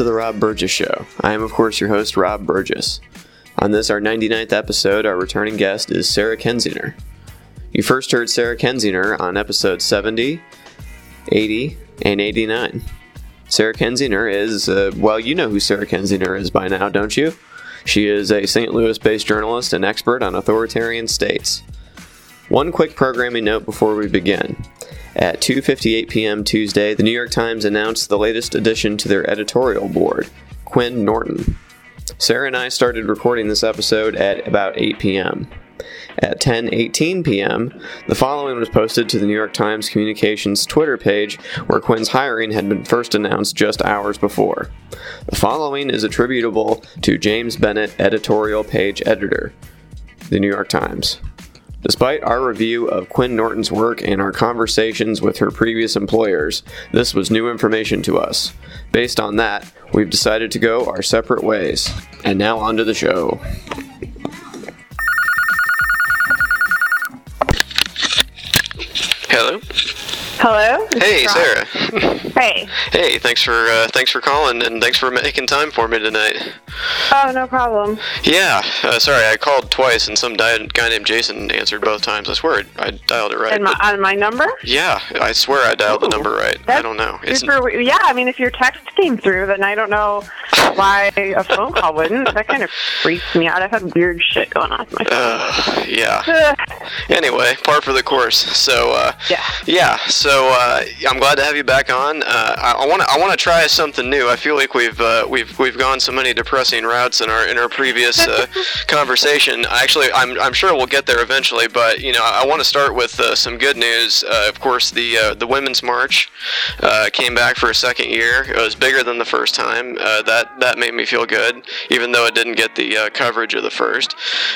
to the Rob Burgess Show. I am, of course, your host, Rob Burgess. On this, our 99th episode, our returning guest is Sarah Kendzior. You first heard Sarah Kendzior on episode 70, 80, and 89. Sarah Kendzior is, uh, well, you know who Sarah Kendzior is by now, don't you? She is a St. Louis based journalist and expert on authoritarian states. One quick programming note before we begin. At 2:58 p.m. Tuesday, the New York Times announced the latest addition to their editorial board, Quinn Norton. Sarah and I started recording this episode at about 8 p.m. At 10:18 p.m., the following was posted to the New York Times Communications Twitter page where Quinn's hiring had been first announced just hours before. The following is attributable to James Bennet, editorial page editor, The New York Times. Despite our review of Quinn Norton's work and our conversations with her previous employers, this was new information to us. Based on that, we've decided to go our separate ways. And now on to the show. Hello. Hello. Hey, Sarah. Hey. hey, thanks for uh, thanks for calling and thanks for making time for me tonight. Oh, no problem. Yeah, uh, sorry, I called twice and some di- guy named Jason answered both times. I swear I dialed it right. And my, on my number? yeah, I swear I dialed the number right. I don't know. It's Super, we- yeah, I mean, if your text came through, then I don't know why a phone call wouldn't. That kind of freaks me out. I've had weird shit going on with my phone. uh, yeah. Anyway, par for the course. So uh, yeah. yeah, so uh, I'm glad to have you back on. Uh, I want to I want to try something new. I feel like we've uh, we've we've gone so many depressing routes in our in our previous uh, conversation. Actually, I'm I'm sure we'll get there eventually. But you know, I want to start with uh, some good news. Uh, of course, the uh, the women's march uh, came back for a second year. It was bigger than the first time. Uh, that that made me feel good, even though it didn't get the uh, coverage of the first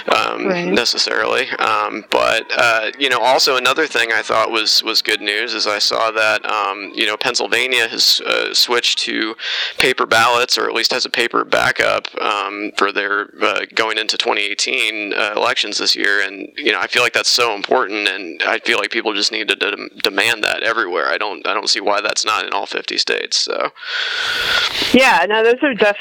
um, Right. necessarily. Um, but uh, you know, also another thing I thought was was good news is I saw that um, you know Pennsylvania has uh, switched to paper ballots, or at least has a paper backup um, for their uh, going into 2018 uh, elections this year. And you know, I feel like that's so important, and I feel like people just need to de- demand that everywhere. I don't I don't see why that's not in all 50 states. So Yeah, no, those are definitely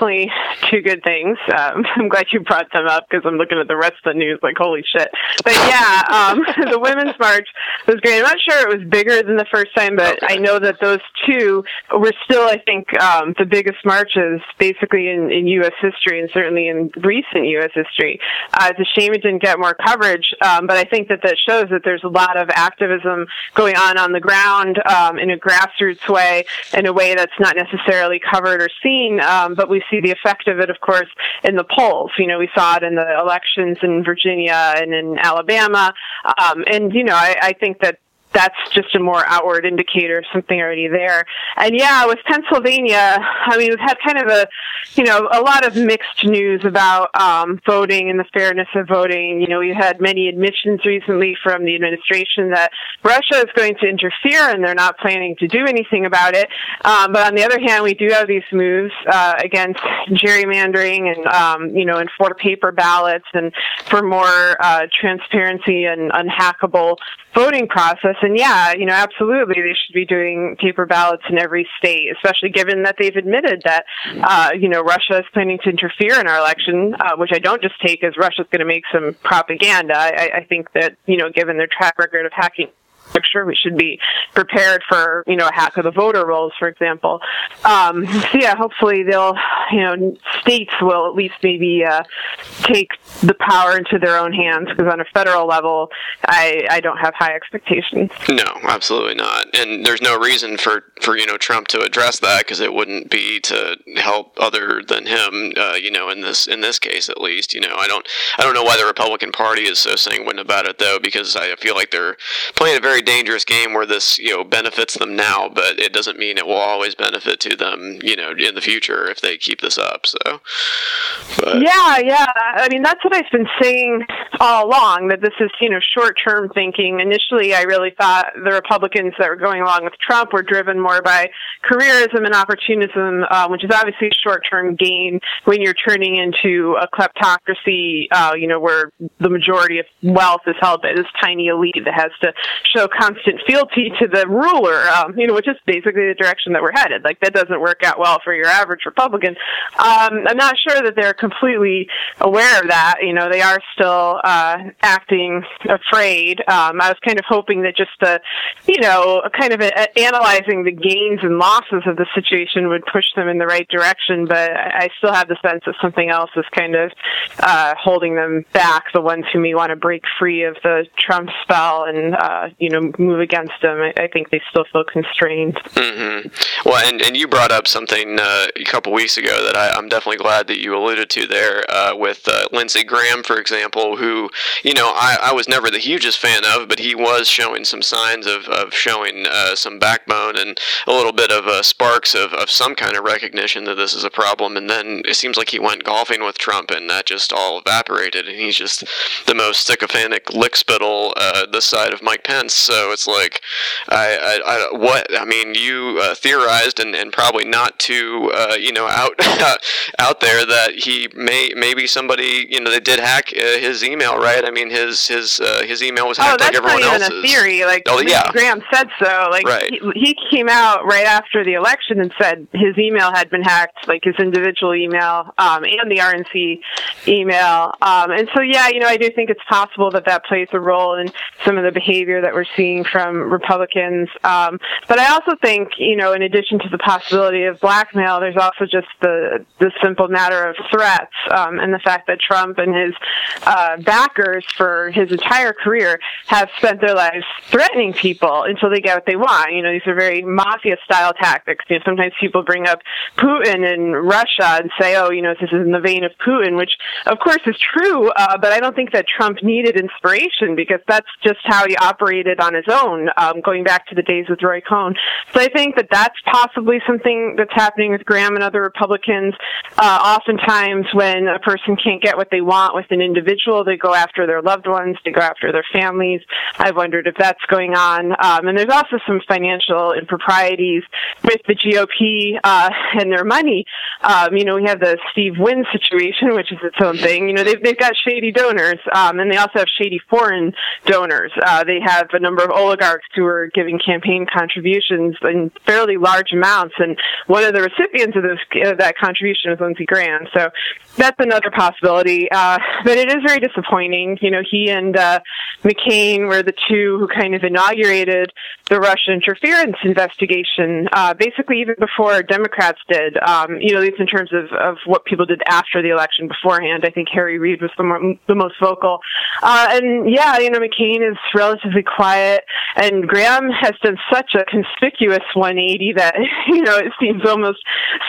two good things. Um, I'm glad you brought them up because I'm looking at the rest of the news like, holy shit. But yeah, um, the Women's March was great. I'm not sure it was bigger than the first time, but Okay. I know that those two were still, I think, um, the biggest marches basically in, in U.S. history and certainly in recent U.S. history. Uh, it's a shame it didn't get more coverage, um, but I think that that shows that there's a lot of activism going on on the ground um, in a grassroots way, in a way that's not necessarily covered or seen, um, but we see the effect of it, of course, in the polls. You know, we saw it in the elections in Virginia and in Alabama, um, and you know, I, I think that that's just a more outward indicator of something already there. And yeah, with Pennsylvania, I mean, we've had kind of a, you know, a lot of mixed news about um, voting and the fairness of voting. You know, we had many admissions recently from the administration that Russia is going to interfere and they're not planning to do anything about it. Um, but on the other hand, we do have these moves uh, against gerrymandering and, um, you know, and for paper ballots and for more uh, transparency and unhackable voting process. And yeah, you know, absolutely, they should be doing paper ballots in every state, especially given that they've admitted that, uh, you know, Russia is planning to interfere in our election, uh, which I don't just take as Russia's going to make some propaganda. I, I think that, you know, given their track record of hacking. Sure we should be prepared for, you know, a hack of the voter rolls, for example. Um, so yeah, hopefully they'll, you know, states will at least maybe uh, take the power into their own hands because on a federal level, I, I don't have high expectations. No, absolutely not. And there's no reason for, for you know Trump to address that because it wouldn't be to help other than him. Uh, you know, in this in this case at least. You know, I don't I don't know why the Republican Party is so sanguine about it though because I feel like they're playing a very dangerous game where this you know benefits them now, but it doesn't mean it will always benefit to them. You know, in the future if they keep this up. So, but Yeah, yeah. I mean, that's what I've been saying all along that this is, you know, short-term thinking. Initially, I really thought the Republicans that were going along with Trump were driven more by careerism and opportunism, uh, which is obviously short-term gain when you're turning into a kleptocracy, uh, you know, where the majority of wealth is held by this tiny elite that has to show constant fealty to the ruler, um, you know, which is basically the direction that we're headed. Like that doesn't work out well for your average Republican. Um, I'm not sure that they're completely aware of that. You know, they are still uh, acting afraid. Um, I was kind of hoping that just the, you know, kind of a, a, analyzing the gains and losses of the situation would push them in the right direction. But I still have the sense that something else is kind of uh, holding them back. The ones who may want to break free of the Trump spell and uh, you know move against them. I, I think they still feel constrained. Mm-hmm. Well, and and you brought up something uh, a couple weeks ago that I, am definitely glad that you alluded to there uh, with uh, Lindsey Graham, for example, who you know I, I was never the hugest fan of, but he was showing some signs of, of showing uh, some backbone and a little bit of uh, sparks of, of some kind of recognition that this is a problem. And then it seems like he went golfing with Trump, and that just all evaporated, and he's just the most sycophantic lickspittle uh, this side of Mike Pence. So it's like, I, I, I what I mean, you uh, theorized and, and probably not too uh, you know out out there that he may maybe somebody you know they did hack uh, his email, right? I mean his his uh, his email was hacked oh, like everyone else's. Oh, that's not even a theory. Like oh, yeah. Graham said so. Like right. he, he came out right after the election and said his email had been hacked, like his individual email um, and the RNC email. Um, and so yeah, you know I do think it's possible that that plays a role in some of the behavior that we're seeing from Republicans. Um, but I also think, you know, in addition to the possibility of blackmail, there's also just the the simple matter of threats um, and the fact that Trump and his uh, backers for his entire career have spent their lives threatening people until they get what they want. You know, these are very mafia style tactics. You know, sometimes people bring up Putin and Russia and say, oh, you know, this is in the vein of Putin, which of course is true, uh, but I don't think that Trump needed inspiration because that's just how he operated on his own, um, going back to the days with Roy Cohn. So I think that that's possibly something that's happening with Graham and other Republicans. Uh, oftentimes, when a person can't get what they want with an individual, they go after their loved ones, they go after their families. I've wondered if that's going on. Um, and there's also some financial improprieties with the GOP uh, and their money. Um, you know, we have the Steve Wynn situation, which is its own thing. You know, they've, they've got shady donors, um, and they also have shady foreign donors. Uh, they have a number of oligarchs who are giving campaign contributions in fairly large amounts, and one of the recipients of, this, of that contribution was Lindsey Graham. So that's another possibility. Uh, but it is very disappointing. You know, he and uh, McCain were the two who kind of inaugurated the Russian interference investigation, uh, basically even before Democrats did. Um, you know, at least in terms of, of what people did after the election beforehand. I think Harry Reid was the, more, the most vocal. Uh, and yeah, you know, McCain is relatively quiet, and Graham has done such a conspicuous 180 that, you know, it seems almost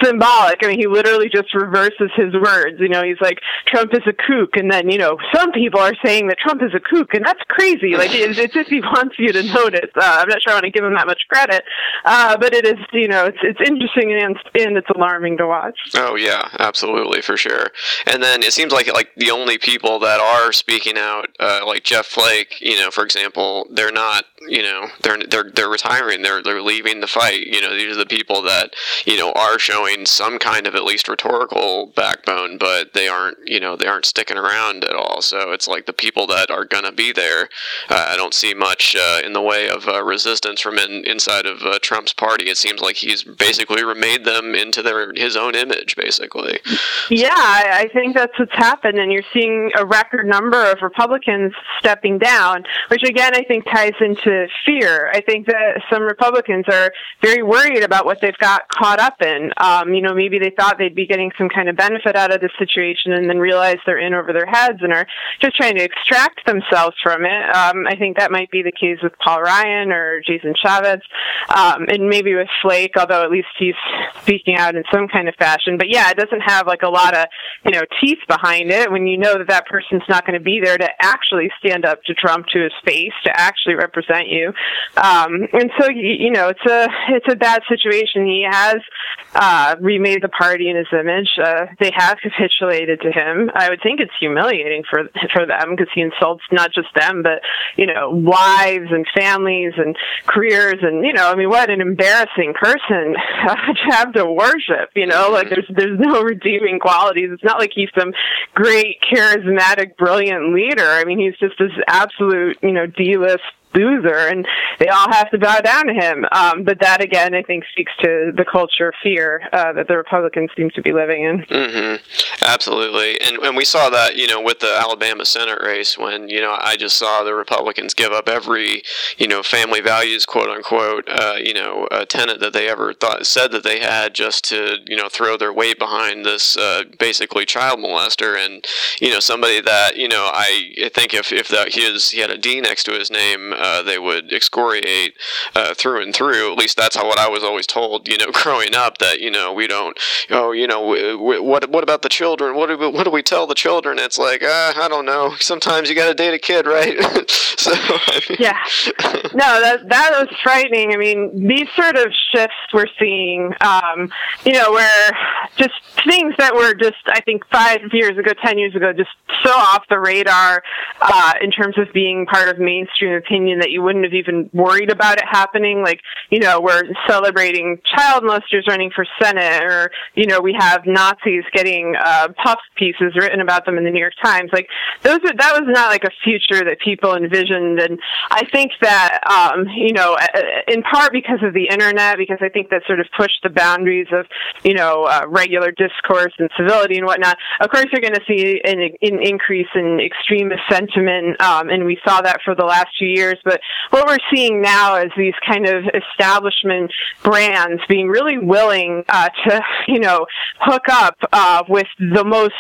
symbolic. I mean, he literally just reverses his words. You know, he's like, Trump is a kook, and then, you know, some people are saying that Trump is a kook, and that's crazy. Like, it's, it's if he wants you to notice. Uh, I'm not sure I want to give him that much credit, uh, but it is, you know, it's, it's interesting and, and it's alarming to watch. Oh, yeah, absolutely, for sure. And then it seems like, like the only people that are speaking out, uh, like Jeff Flake, you know, for example, they're not, you know, they're, they're, they're retiring, they're, they're leaving the fight. You know, these are the people that, you know, are showing some kind of at least rhetorical backbone, but they aren't, you know, they aren't sticking around at all. So it's like the people that are going to be there, uh, I don't see much uh, in the way of uh, resistance from in, inside of uh, Trump's party. It seems like he's basically remade them into their his own image, basically. Yeah, I think that's what's happened, and you're seeing a record number of Republicans stepping down, which again I think ties into fear. I think that some Republicans are very worried about what they've got caught up in. Um, you know, maybe they thought they'd be getting some kind of benefit out of this situation, and then realize they're in over their heads and are just trying to extract themselves from it. Um, I think that might be the case with Paul Ryan or Jason Chaffetz, um, and maybe with Flake, although at least he's speaking out in some kind of fashion. But yeah, it doesn't have like a lot of you know teeth behind it when you know that that person's not going to be there to actually stand up to Trump to his face to actually represent you. Um, and so you know it's a it's a bad situation. He has uh, remade the party in his image. Uh, they have capitulated to him. I would think it's humiliating for for them because he insults not just them, but you know wives and families and careers and you know I mean what an embarrassing person to have to worship. You know, like there's there's no redeeming qualities. It's not like he's some great charismatic, brilliant leader. I mean, he's just this absolute you know D-list loser, and they all have to bow down to him. Um, but that again, I think, speaks to the culture of fear uh, that the Republicans seem to be living in. Mm-hmm. Absolutely, and and we saw that you know with the Alabama Senate race when you know I just saw the Republicans give up every you know family values quote unquote uh, you know tenet that they ever thought said that they had just to you know throw their weight behind this uh, basically child molester and you know somebody that you know I think if if that his he had a D next to his name uh, they would excoriate uh, through and through. At least that's how what I was always told. You know, growing up, that you know we don't. Oh, you know, what what about the children? What do we, what do we tell the children? It's like uh, I don't know. Sometimes you got to date a kid, right? so I mean. yeah, no, that that was frightening. I mean, these sort of shifts we're seeing, um, you know, where just things that were just I think five years ago, ten years ago, just so off the radar uh, in terms of being part of mainstream opinion that you wouldn't have even worried about it happening. Like, you know, we're celebrating child molesters running for Senate, or, you know, we have Nazis getting uh, puff pieces written about them in the New York Times. Like, those are, that was not like a future that people envisioned. And I think that, um, you know, in part because of the internet, because I think that sort of pushed the boundaries of, you know, uh, regular discourse and civility and whatnot. Of course, you're going to see an, an increase in extremist sentiment, um, and we saw that for the last few years. But what we're seeing now is these kind of establishment brands being really willing uh, to, you know, hook up uh, with the most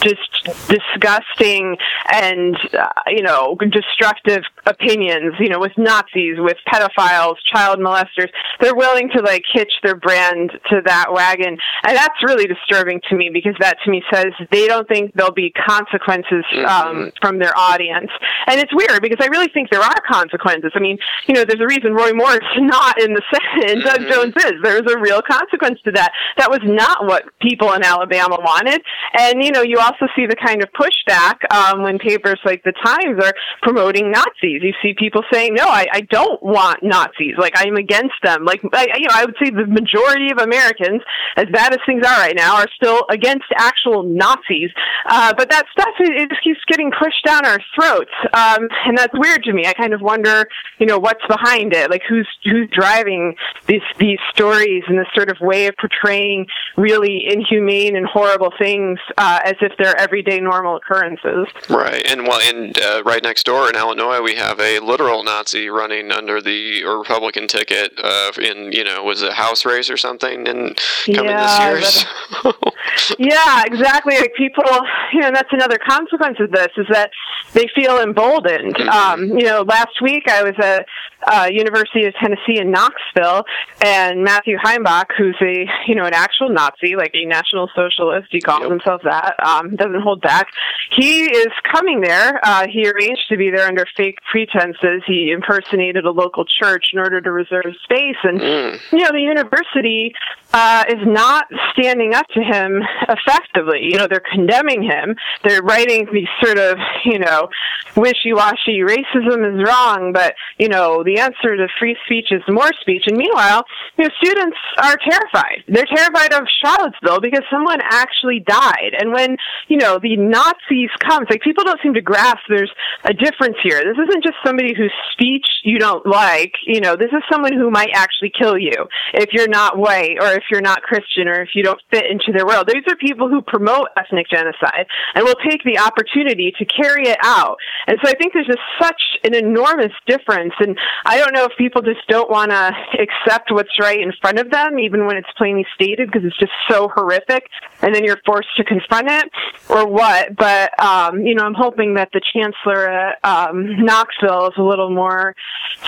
just disgusting and uh, you know destructive opinions you know with nazis with pedophiles child molesters. They're willing to like hitch their brand to that wagon. And that's really disturbing to me because that to me says they don't think there'll be consequences um, mm-hmm. from their audience. And it's weird because i really think there are consequences. I mean you know there's a reason roy moore is not in the senate and doug mm-hmm. jones is. There's a real consequence to that. That was not what people in alabama wanted. And you know you also see the kind of pushback um, when papers like the Times are promoting Nazis. You see people saying, "No, I, I don't want Nazis. Like I'm against them." Like I, you know, I would say the majority of Americans, as bad as things are right now, are still against actual Nazis. Uh, but that stuff it, it just keeps getting pushed down our throats, um, and that's weird to me. I kind of wonder, you know, what's behind it? Like who's who's driving these these stories and this sort of way of portraying really inhumane and horrible things uh, as if they're everyday normal occurrences. Right, and well, and uh, right next door in Illinois, we have a literal Nazi running under the Republican ticket uh, in you know was a House race or something, and coming yeah, this year. yeah, exactly. Like people, you know, that's another consequence of this is that they feel emboldened. Mm-hmm. Um, you know, last week I was at uh, University of Tennessee in Knoxville, and Matthew Heimbach, who's a you know an actual Nazi, like a National Socialist, he calls yep. himself that, um, doesn't hold back. He is coming there. Uh, he arranged to be there under fake pretenses. He impersonated a local church in order to reserve space, and mm. you know the university uh, is not standing up to him effectively. You know they're condemning him. They're writing these sort of you know wishy-washy racism is wrong, but you know the answer to free speech is more speech. And meanwhile, you know, students are terrified. They're terrified of Charlottesville because someone actually died. And when, you know, the Nazis come, like people don't seem to grasp there's a difference here. This isn't just somebody whose speech you don't like. You know, this is someone who might actually kill you if you're not white or if you're not Christian or if you don't fit into their world. These are people who promote ethnic genocide and will take the opportunity to carry it out. And so I think there's just such an enormous difference. And I don't know if people just don't want to accept what's right in front of them, even when it's plainly stated, because it's just so horrific. And then you're forced to confront it or what. But, um, you know, I'm hoping that the chancellor at um, Knoxville is a little more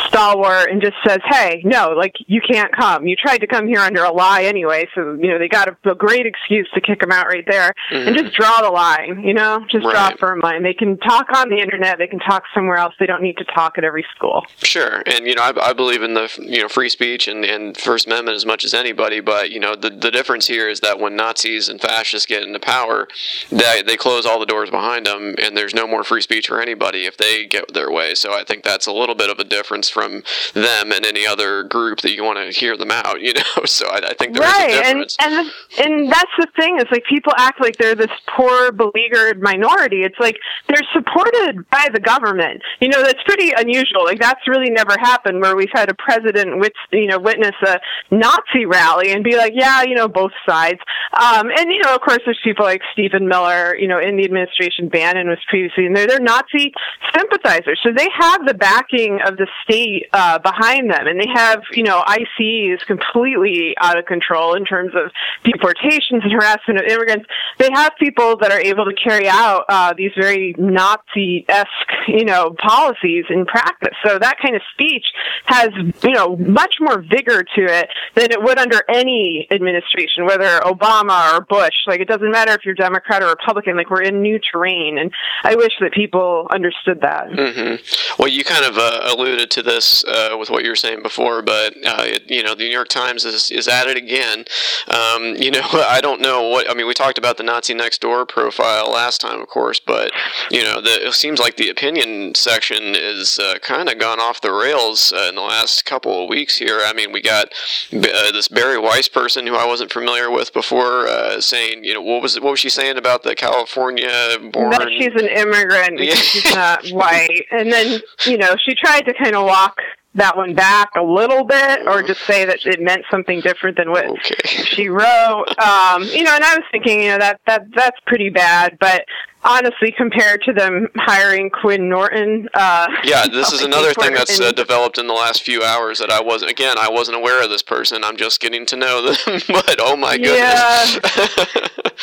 stalwart and just says, hey, no, like, you can't come. You tried to come here under a lie anyway. So, you know, they got a, a great excuse to kick him out right there mm-hmm. and just draw the line, you know, just right. draw a firm line. They can talk on the internet, they can talk somewhere else. They don't need to talk at every school. Sure. And, you know, I, I believe in the, you know, free speech and, and First Amendment as much as anybody. But, you know, the, the difference here is that when Nazis and fascists get into power, they, they close all the doors behind them and there's no more free speech for anybody if they get their way. So I think that's a little bit of a difference from them and any other group that you want to hear them out, you know? So I, I think there's right. a difference. And, and, the, and that's the thing is like people act like they're this poor, beleaguered minority. It's like they're supported by the government. You know, that's pretty unusual. Like that's really never happened where we've had a president with, you know, witness a Nazi rally and be like, yeah, you know, both sides. Um, and, you know, of course, there's people like Stephen Miller, you know, in the administration, Bannon was previously, and they're, Nazi sympathizers. So they have the backing of the state uh, behind them. And they have, you know, ICs completely out of control in terms of deportations and harassment of immigrants. They have people that are able to carry out uh, these very Nazi-esque, you know, policies in practice. So that kind of speech has, you know, much more vigor to it than it would under any administration, whether Obama or Bush. Like it doesn't matter if you're Democrat or Republican. Like we're in new terrain, and I wish that people understood that. Mm-hmm. Well, you kind of uh, alluded to this uh, with what you were saying before, but uh, it, you know, the New York Times is is at it again. Um, you know, I don't know what I mean. We talked about the Nazi next door profile last time, of course, but you know, the, it seems like the opinion section is uh, kind of gone off the rails uh, in the last couple of weeks here. I mean, we got uh, this Bari Weiss person who I wasn't familiar with before saying, you know, what was what was she saying about the California born? That she's an immigrant because yeah. she's not white, and then you know she tried to kind of walk that one back a little bit or just say that it meant something different than what okay. she wrote um you know and i was thinking you know that that that's pretty bad but honestly compared to them hiring Quinn Norton. Uh, yeah, this is another thing that's uh, developed in the last few hours that I wasn't. Again, I wasn't aware of this person. I'm just getting to know them. but oh my goodness.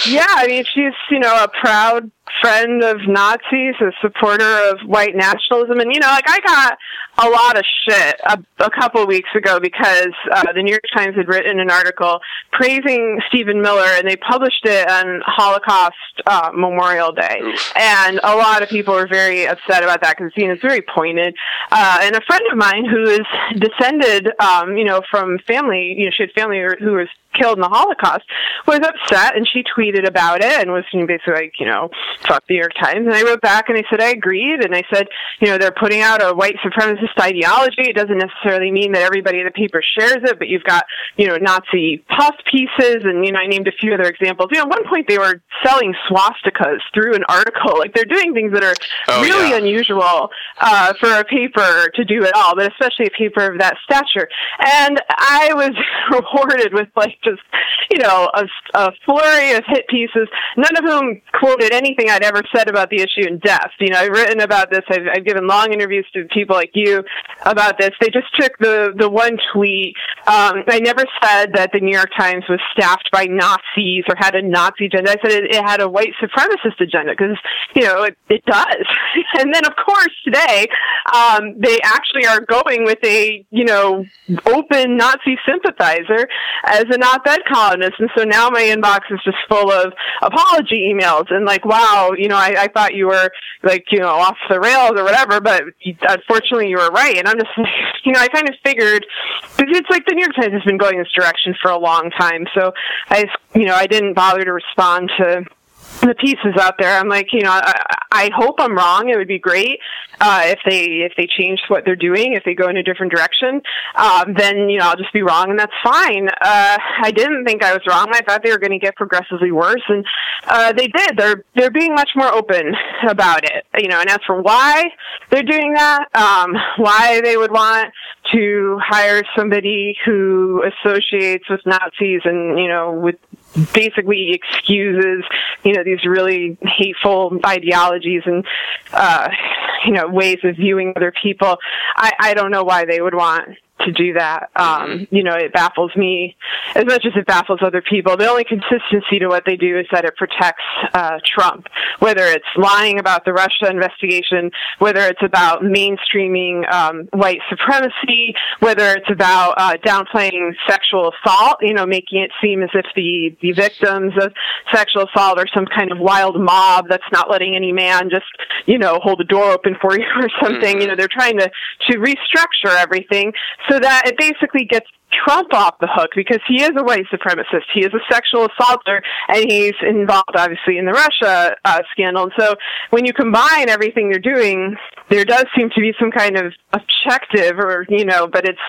Yeah. yeah, I mean, she's you know a proud friend of Nazis, a supporter of white nationalism, and you know, like I got a lot of shit a, a couple of weeks ago because uh, the New York Times had written an article praising Stephen Miller, and they published it on Holocaust uh, Memorial Day, Oof. and a lot of people were very upset about that because you know it's very pointed. Uh, and a friend of mine who is descended, um, you know, from family, you know, she had family who was killed in the Holocaust, was upset, and she tweeted about it and was basically like, you know, fuck the New York Times. And I wrote back and I said I agreed, and I said, you know, they're putting out a white supremacist ideology. It doesn't necessarily mean that everybody in the paper shares it, but you've got, you know, Nazi puff pieces, and you know, I named a few other examples. You know, at one point they were selling swastikas through an article. Like they're doing things that are oh, really yeah. unusual uh, for a paper to do at all, but especially a paper of that stature. And I was rewarded with like just, you know, a, a flurry of hit pieces, none of whom quoted anything I'd ever said about the issue in depth. You know, I've written about this. I've, I've given long interviews to people like you about this. They just took the the one tweet. Um, I never said that the New York Times was staffed by Nazis or had a Nazi agenda. I said it, it had a white supremacist agenda because you know it, it does. and then of course today um, they actually are going with a you know open Nazi sympathizer as an op-ed columnist, and so now my inbox is just full of apology emails and like, wow, you know, I, I thought you were like, you know, off the rails or whatever, but unfortunately you were right. And I'm just, you know, I kind of figured because it's like the New York Times has been going this direction for a long time, so I, you know, I didn't bother to respond to the pieces out there. I'm like, you know, I, I hope I'm wrong. It would be great uh, if they if they change what they're doing, if they go in a different direction. Um, then you know, I'll just be wrong, and that's fine. Uh, I didn't think I was wrong. I thought they were going to get progressively worse, and uh, they did. They're they're being much more open about it. You know, and as for why they're doing that, um, why they would want to hire somebody who associates with Nazis and you know with basically excuses, you know, these really hateful ideologies and, uh, you know, ways of viewing other people. I, I don't know why they would want to do that. Um, you know, it baffles me as much as it baffles other people. The only consistency to what they do is that it protects uh, Trump, whether it's lying about the Russia investigation, whether it's about mainstreaming um, white supremacy, whether it's about uh, downplaying sexual assault, you know, making it seem as if the, the victims of sexual assault are some kind of wild mob that's not letting any man just, you know, hold the door open for you or something. You know, they're trying to, to restructure everything so that it basically gets Trump off the hook because he is a white supremacist. He is a sexual assaulter, and he's involved, obviously, in the Russia uh, scandal. And so, when you combine everything they're doing, there does seem to be some kind of objective, or you know, but it's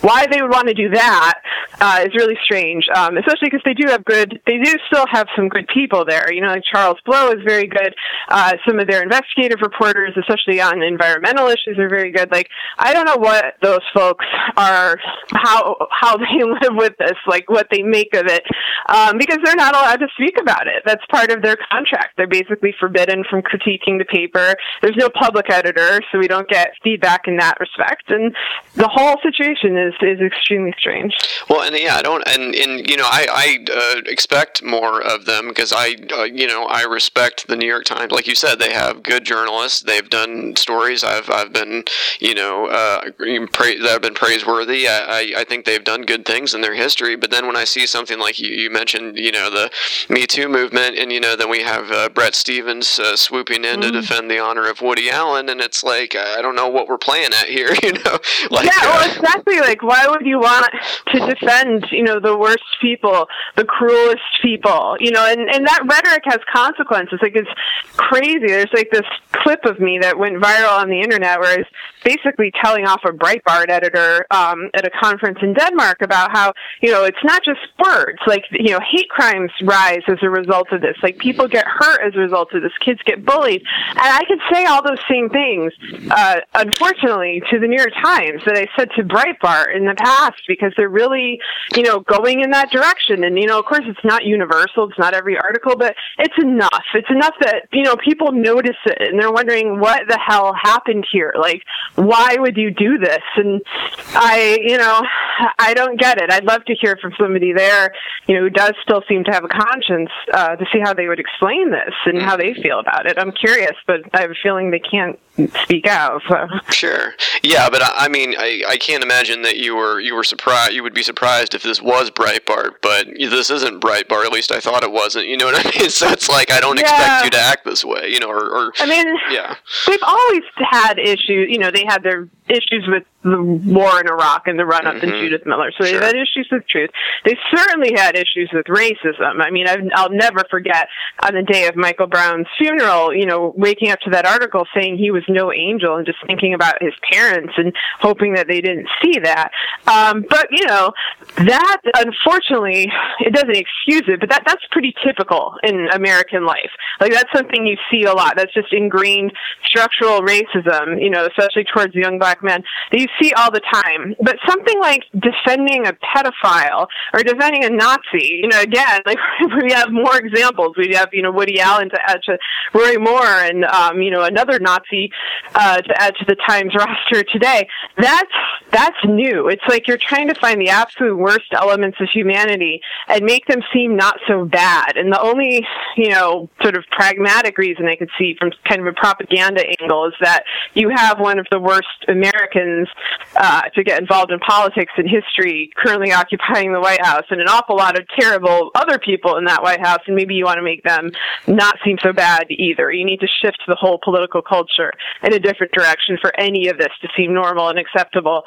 why they would want to do that uh, is really strange. Um, especially because they do have good, they do still have some good people there. You know, like Charles Blow is very good. Uh, some of their investigative reporters, especially on environmental issues, are very good. Like, I don't know what those folks are, how how they live with this, like what they make of it, um, because they're not allowed to speak about it. That's part of their contract. They're basically forbidden from critiquing the paper. There's no public editor, so we don't get feedback in that respect. And the whole situation is is extremely strange. Well, and yeah, I don't, and and you know, I I uh, expect more of them because I uh, you know I respect the New York Times. Like you said, they have good journalists. They've done stories. I've I've been you know uh, pra- that have been praiseworthy. I, I I think they've they've done good things in their history. But then when I see something like you, you mentioned, you know, the Me Too movement, and you know, then we have uh, Bret Stephens uh, swooping in mm. to defend the honor of Woody Allen, and it's like I don't know what we're playing at here, you know? like, yeah, well, uh, exactly. Like, why would you want to defend, you know, the worst people, the cruelest people, you know? And and that rhetoric has consequences. Like, it's crazy. There's like this clip of me that went viral on the internet where I was basically telling off a Breitbart editor um, at a conference in Denver Denmark about how, you know, it's not just words. Like, you know, hate crimes rise as a result of this. Like, people get hurt as a result of this. Kids get bullied. And I could say all those same things, uh, unfortunately, to the New York Times that I said to Breitbart in the past because they're really, you know, going in that direction. And, you know, of course, it's not universal. It's not every article, but it's enough. It's enough that, you know, people notice it and they're wondering what the hell happened here. Like, why would you do this? And I, you know, I don't get it. I'd love to hear from somebody there, you know, who does still seem to have a conscience uh, to see how they would explain this and how they feel about it. I'm curious, but I have a feeling they can't speak out. So. Sure. Yeah, but I, I mean, I, I can't imagine that you were you were surprised. You would be surprised if this was Breitbart, but this isn't Breitbart. At least I thought it wasn't. You know what I mean? So it's like I don't yeah. expect you to act this way. You know, or, or I mean, yeah, they've always had issues. You know, they had their issues with the war in Iraq and the run up mm-hmm. to Judith Miller. So they've had issues with truth. They certainly had issues with racism. I mean, i will never forget on the day of Michael Brown's funeral, you know, waking up to that article saying he was no angel and just thinking about his parents and hoping that they didn't see that. Um, but, you know, that unfortunately, it doesn't excuse it, but that, that's pretty typical in American life. Like that's something you see a lot. That's just ingrained structural racism, you know, especially towards young black men that you see all the time. But something like defending a pedophile or defending a Nazi, you know, again, like we have more examples. We have, you know, Woody Allen to add to Roy Moore and, um, you know, another Nazi uh, to add to the Times roster today. That's that's new. It's like you're trying to find the absolute worst elements of humanity and make them seem not so bad. And the only, you know, sort of pragmatic reason I could see from kind of a propaganda angle is that you have one of the worst Americans uh, to get involved in politics and history currently occupying the White House and an awful lot of terrible other people in that White House. And maybe you want to make them not seem so bad either. You need to shift the whole political culture in a different direction for any of this to seem normal and acceptable.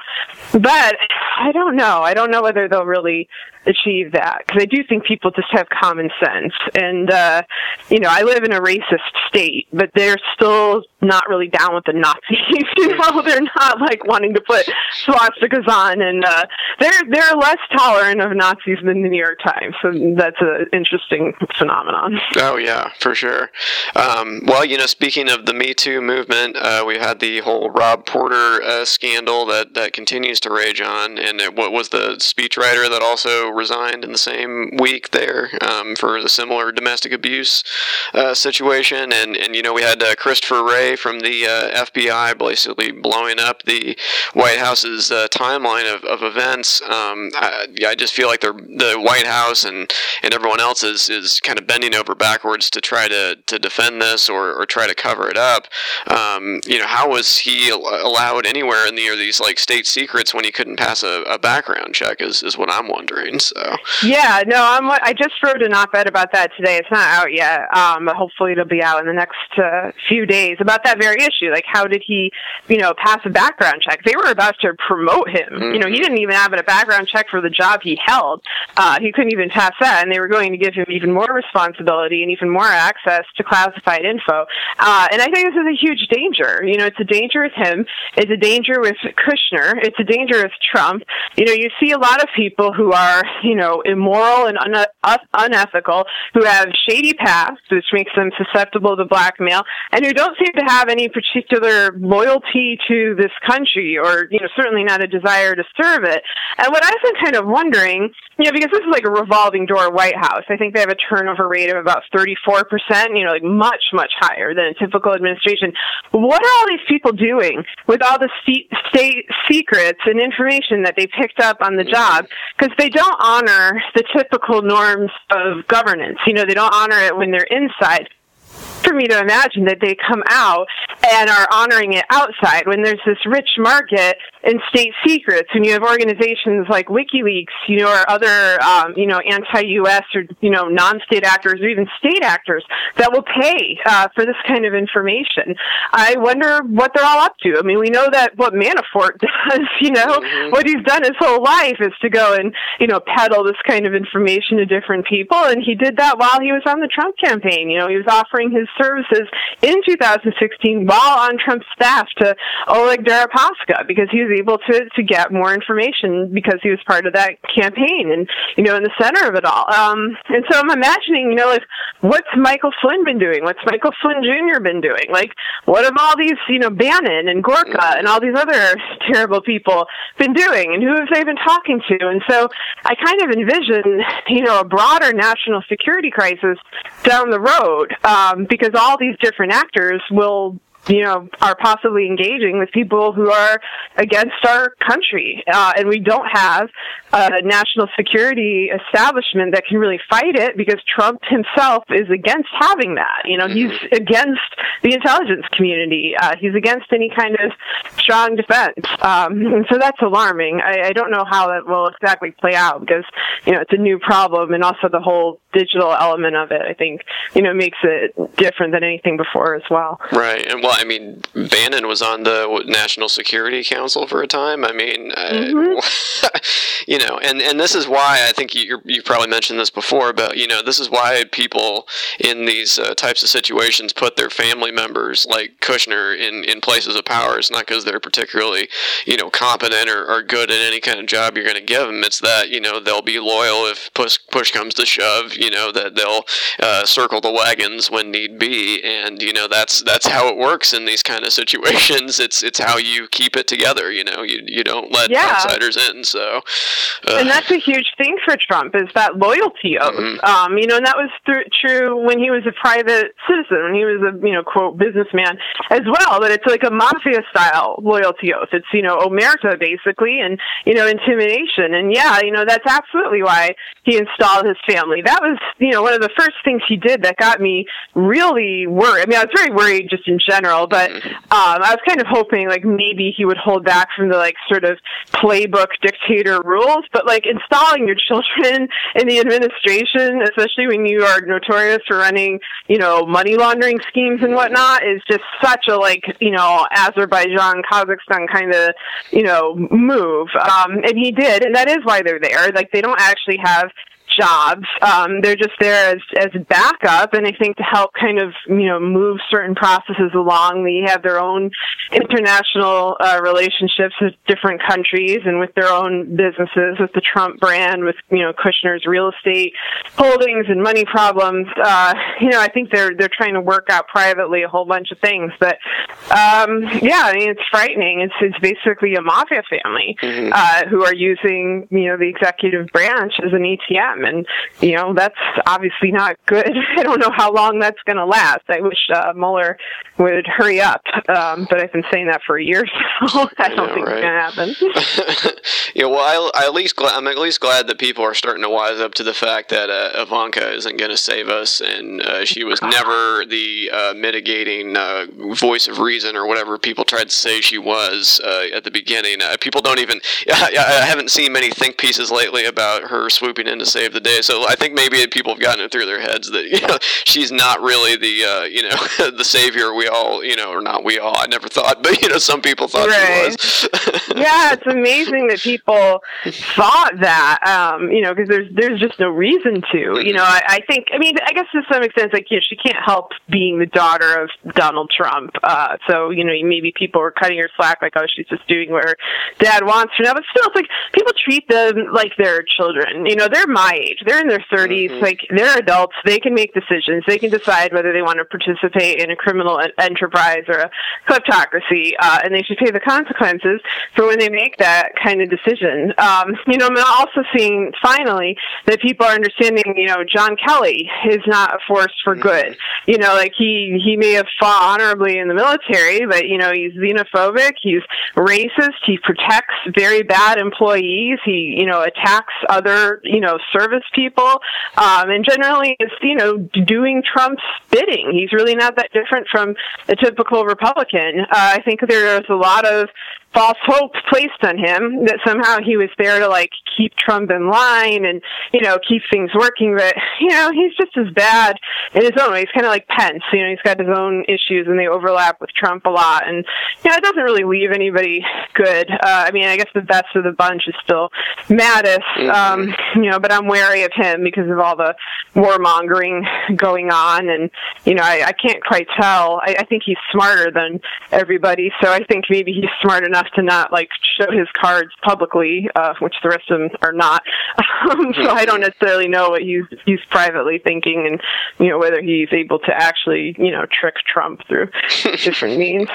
But I don't know. I don't know whether they'll really achieve that because I do think people just have common sense. And, uh, you know, I live in a racist state, but they're still not really down with the Nazis. you know, they're not like wanting to put swastikas on, and uh, they're they're less tolerant of Nazis than the New York Times. So that's an interesting phenomenon. Oh yeah, for sure. Um, well, you know, speaking of the Me Too movement, uh, we had the whole Rob Porter uh, scandal that that continues to rage on, and it, what was the speechwriter that also resigned in the same week there um, for a similar domestic abuse uh, situation. And, and, you know, we had uh, Christopher Wray from the uh, FBI basically blowing up the White House's uh, timeline of, of events. Um, I, I, just feel like the White House and, and everyone else is, is kind of bending over backwards to try to, to defend this or, or try to cover it up. Um, you know, how was he allowed anywhere in the, these like state secrets when he couldn't pass a, a background check? Is, is what I'm wondering. So yeah, no, I'm. I just wrote an op-ed about that today. It's not out yet, um, but hopefully it'll be out in the next uh, few days about that very issue. Like, how did he, you know, pass a background check? They were about to promote him. Mm-hmm. You know, he didn't even have a background check for the job he held. Uh, he couldn't even pass that, and they were going to give him even more responsibility and even more access to classified info. Uh, and I think this is a huge danger. You know, it's a danger with him. It's a danger with Kushner. It's a danger with Trump. You know, you see a lot of people who are, you know, immoral and un- unethical, who have shady pasts, which makes them susceptible to blackmail, and who don't seem to have any particular loyalty to this country or, you know, certainly not a desire to serve it. And what I've been kind of wondering, you know, because this is like a revolving door White House, I think they have a turnover rate of about 34%, you know, like much, much higher than a typical administration. What are all these people doing with all the state secrets and information that they picked up on the job? Because they don't honor the typical norms of governance. You know, they don't honor it when they're inside for me to imagine that they come out and are honoring it outside when there's this rich market in state secrets when you have organizations like WikiLeaks, you know, or other, um, you know, anti-U.S. or, you know, non-state actors or even state actors that will pay uh, for this kind of information. I wonder what they're all up to. I mean, we know that what Manafort does, you know, mm-hmm. what he's done his whole life is to go and, you know, peddle this kind of information to different people. And he did that while he was on the Trump campaign. You know, he was offering his services in 2016 while on Trump's staff to Oleg Deripaska because he was able to, to get more information because he was part of that campaign and, you know, in the center of it all. Um, and so I'm imagining, you know, like, what's Michael Flynn been doing? What's Michael Flynn Jr. been doing? Like, what have all these, you know, Bannon and Gorka and all these other terrible people been doing? And who have they been talking to? And so I kind of envision, you know, a broader national security crisis down the road um, because all these different actors will you know, are possibly engaging with people who are against our country. Uh, and we don't have a national security establishment that can really fight it because Trump himself is against having that. You know, he's mm-hmm. against the intelligence community. Uh, he's against any kind of strong defense. Um, and so that's alarming. I, I don't know how that will exactly play out because, you know, it's a new problem and also the whole digital element of it, I think, you know, makes it different than anything before as well. Right. And well, I mean, Bannon was on the National Security Council for a time. I mean, mm-hmm. uh, you know, and, and this is why I think you you probably mentioned this before, but you know, this is why people in these uh, types of situations put their family members like Kushner in, in places of power. It's not because they're particularly, you know, competent or, or good at any kind of job you're going to give them. It's that you know they'll be loyal if push push comes to shove. You know that they'll uh, circle the wagons when need be, and you know that's that's how it works works in these kind of situations. It's it's how you keep it together. You know, you you don't let yeah. outsiders in. So, uh. and that's a huge thing for Trump is that loyalty oath. Mm-hmm. Um, you know, and that was th- true when he was a private citizen, when he was a you know quote businessman as well. But it's like a mafia style loyalty oath. It's you know omerta basically, and you know intimidation. And yeah, you know that's absolutely why he installed his family. That was you know one of the first things he did that got me really worried. I mean, I was very worried just in general general, but mm-hmm. um, I was kind of hoping like maybe he would hold back from the like sort of playbook dictator rules. But like installing your children in the administration, especially when you are notorious for running, you know, money laundering schemes and whatnot, is just such a like you know Azerbaijan, Kazakhstan kind of you know move. Um, and he did, and that is why they're there. Like they don't actually have jobs. Um, they're just there as as backup, and I think to help kind of you know move certain processes along. They have their own international uh, relationships with different countries and with their own businesses, with the Trump brand, with you know Kushner's real estate holdings and money problems. Uh, you know, I think they're they're trying to work out privately a whole bunch of things, but um, yeah, I mean it's frightening. It's it's basically a mafia family mm-hmm. uh, who are using you know the executive branch as an ATM, and you know that's obviously not good. I don't know how long that's going to last. I wish uh, Mueller would hurry up, um, but I've been saying that for years. So I don't know, think right? it's going to happen. yeah, well, I, I at least glad, I'm at least glad that people are starting to wise up to the fact that uh, Ivanka isn't going to save us, and uh, she was never the uh, mitigating uh, voice of reason or whatever people tried to say she was uh, at the beginning. people don't even. I haven't seen many think pieces lately about her swooping in to save the day, so I think maybe people have gotten it through their heads that you know she's not really the you know the savior we all you know or not we all. I never thought, but you know some people thought right. she was. yeah, it's amazing that people thought that. Um, you know, because there's there's just no reason to. You know, I, I think. I mean, I guess to some extent, like you know, she can't help being the daughter of Donald Trump. Uh, so you know, maybe people were cutting her slack, like, oh, she's just doing what her dad wants her now. But still, it's like people treat them like they're children. You know, they're my age. They're in their 30s. Mm-hmm. Like they're adults. They can make decisions. They can decide whether they want to participate in a criminal enterprise or a kleptocracy, uh, and they should pay the consequences for when they make that kind of decision. Um, you know, I'm also seeing finally that people are understanding. You know, John Kelly is not a force for good. You know, like he he may have fought honorably in the military, but you know he's xenophobic, he's racist, he protects very bad employees, he you know attacks other you know service people, um, and generally is you know doing Trump's bidding. He's really not that different from a typical Republican. Uh, I think there's a lot of false hopes placed on him that somehow he was there to like keep Trump in line and you know keep things working. But you know he's just as bad in his own way. He's kind of like Pence. You know he's got his own issues and they overlap with Trump a lot. And you know it doesn't really leave anybody good. Uh, I mean I guess the best of the bunch is still Mattis. Mm-hmm. Um, you know, but I'm wary of him because of all the warmongering going on. And you know I, I can't quite tell. I, I think he's smarter than everybody. So I think maybe he's smart enough enough to not like show his cards publicly, uh, which the rest of them are not. Um, so I don't necessarily know what he's he's privately thinking, and you know whether he's able to actually you know trick Trump through different means.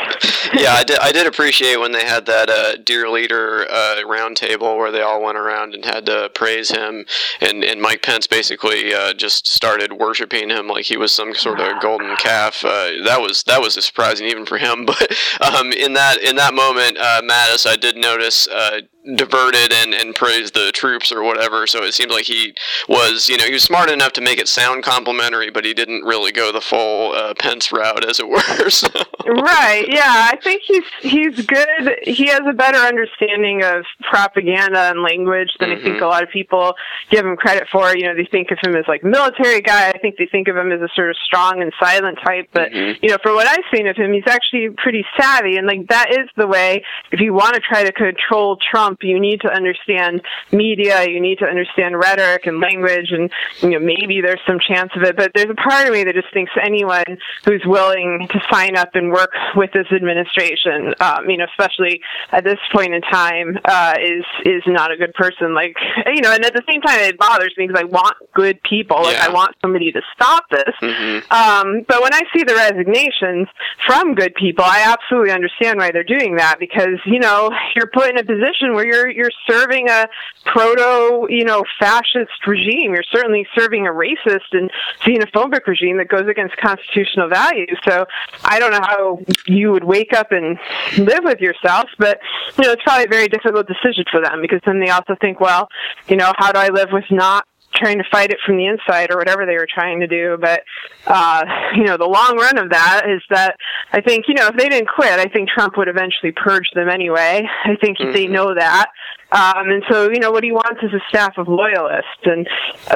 yeah, I did. I did appreciate when they had that uh, dear leader uh, roundtable where they all went around and had to praise him, and and Mike Pence basically uh, just started worshiping him like he was some sort of golden calf. Uh, that was that was surprising even for him, but um, in that in that moment. Uh, Mattis, I did notice uh, diverted and, and praised the troops or whatever. So it seemed like he was, you know, he was smart enough to make it sound complimentary, but he didn't really go the full uh, Pence route, as it were. So. Right. Yeah, I think he's he's good. He has a better understanding of propaganda and language than mm-hmm. I think mm-hmm. a lot of people give him credit for. You know, they think of him as like military guy. I think they think of him as a sort of strong and silent type. But mm-hmm. you know, for what I've seen of him, he's actually pretty savvy, and like that is the way. If you want to try to control Trump You need to understand media, you need to understand rhetoric and language, and you know maybe there's some chance of it. But there's a part of me that just thinks anyone who's willing to sign up and work with this administration, um, you know, especially at this point in time, uh, is is not a good person. Like you know, and at the same time, it bothers me because I want good people. Like I want somebody to stop this. Mm-hmm. Um, but when I see the resignations from good people, I absolutely understand why they're doing that because you know you're put in a position where you're you're serving a proto, you know, fascist regime. You're certainly serving a racist and xenophobic regime that goes against constitutional values. So I don't know how you would wake up and live with yourself, but you know, it's probably a very difficult decision for them because then they also think, well, you know, how do I live with not trying to fight it from the inside or whatever they were trying to do. But, uh, you know, the long run of that is that I think, you know, if they didn't quit, I think Trump would eventually purge them anyway. I think mm-hmm. they know that. Um, and so, you know, what he wants is a staff of loyalists. And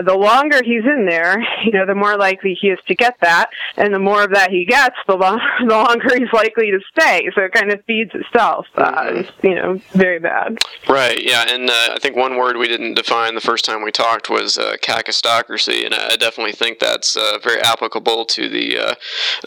the longer he's in there, you know, the more likely he is to get that. And the more of that he gets, the, lo- the longer he's likely to stay. So it kind of feeds itself. Uh, mm-hmm. you know, very bad. Right, yeah. And uh, I think one word we didn't define the first time we talked was uh, kakistocracy. And I definitely think that's uh, very applicable to the, uh,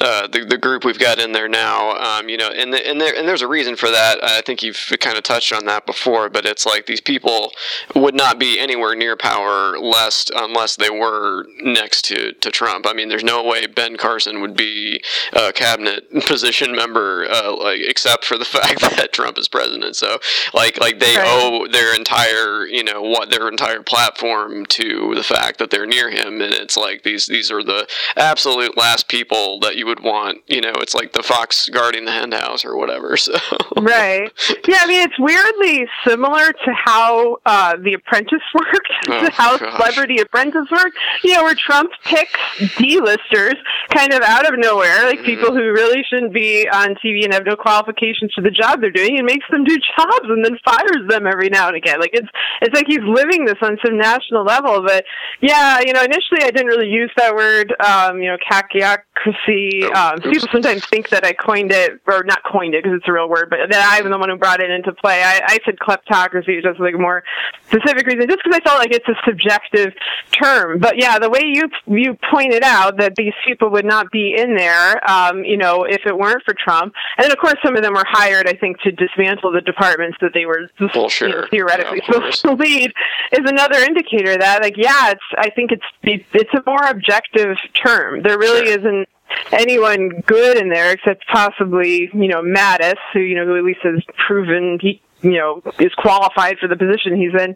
uh, the, the group we've got in there now. Um, you know, and, the, and, there, and there's a reason for that. I think you've kind of touched on that before, but it's like these people would not be anywhere near power lest unless they were next to, to Trump. I mean, there's no way Ben Carson would be a cabinet position member, uh, like except for the fact that Trump is president. So, like, like they right. owe their entire, you know, what their entire platform to the fact that they're near him, and it's like these these are the absolute last people that you would want. You know, it's like the fox guarding the henhouse or whatever. So, right, yeah. I mean, it's weirdly similar to how uh, the Apprentice worked, oh, how gosh. Celebrity Apprentice worked. You know, where Trump picks D-listers kind of out of nowhere, like mm-hmm. people who really shouldn't be on TV and have no qualifications for the job they're doing, and makes them do jobs and then fires them every now and again. Like it's it's like he's living this on some national level. But yeah, you know, initially I didn't really use that word. Um, you know, kakistocracy. Oh, um, people sometimes think that I coined it, or not coined it because it's a real word, but that I'm the one who brought it into play. I, I said kleptocracy just like a more specific reason, just because I felt like it's a subjective term. But yeah, the way you you pointed out that these people would not be in there, um, you know, if it weren't for Trump, and then of course some of them were hired, I think, to dismantle the departments that they were well, sure. you know, theoretically yeah, supposed to lead, is another indicator that, like, yeah, it's I think it's it's a more objective term. There really sure. isn't anyone good in there except possibly you know Mattis, who you know who at least has proven he you know is qualified for the position he's in.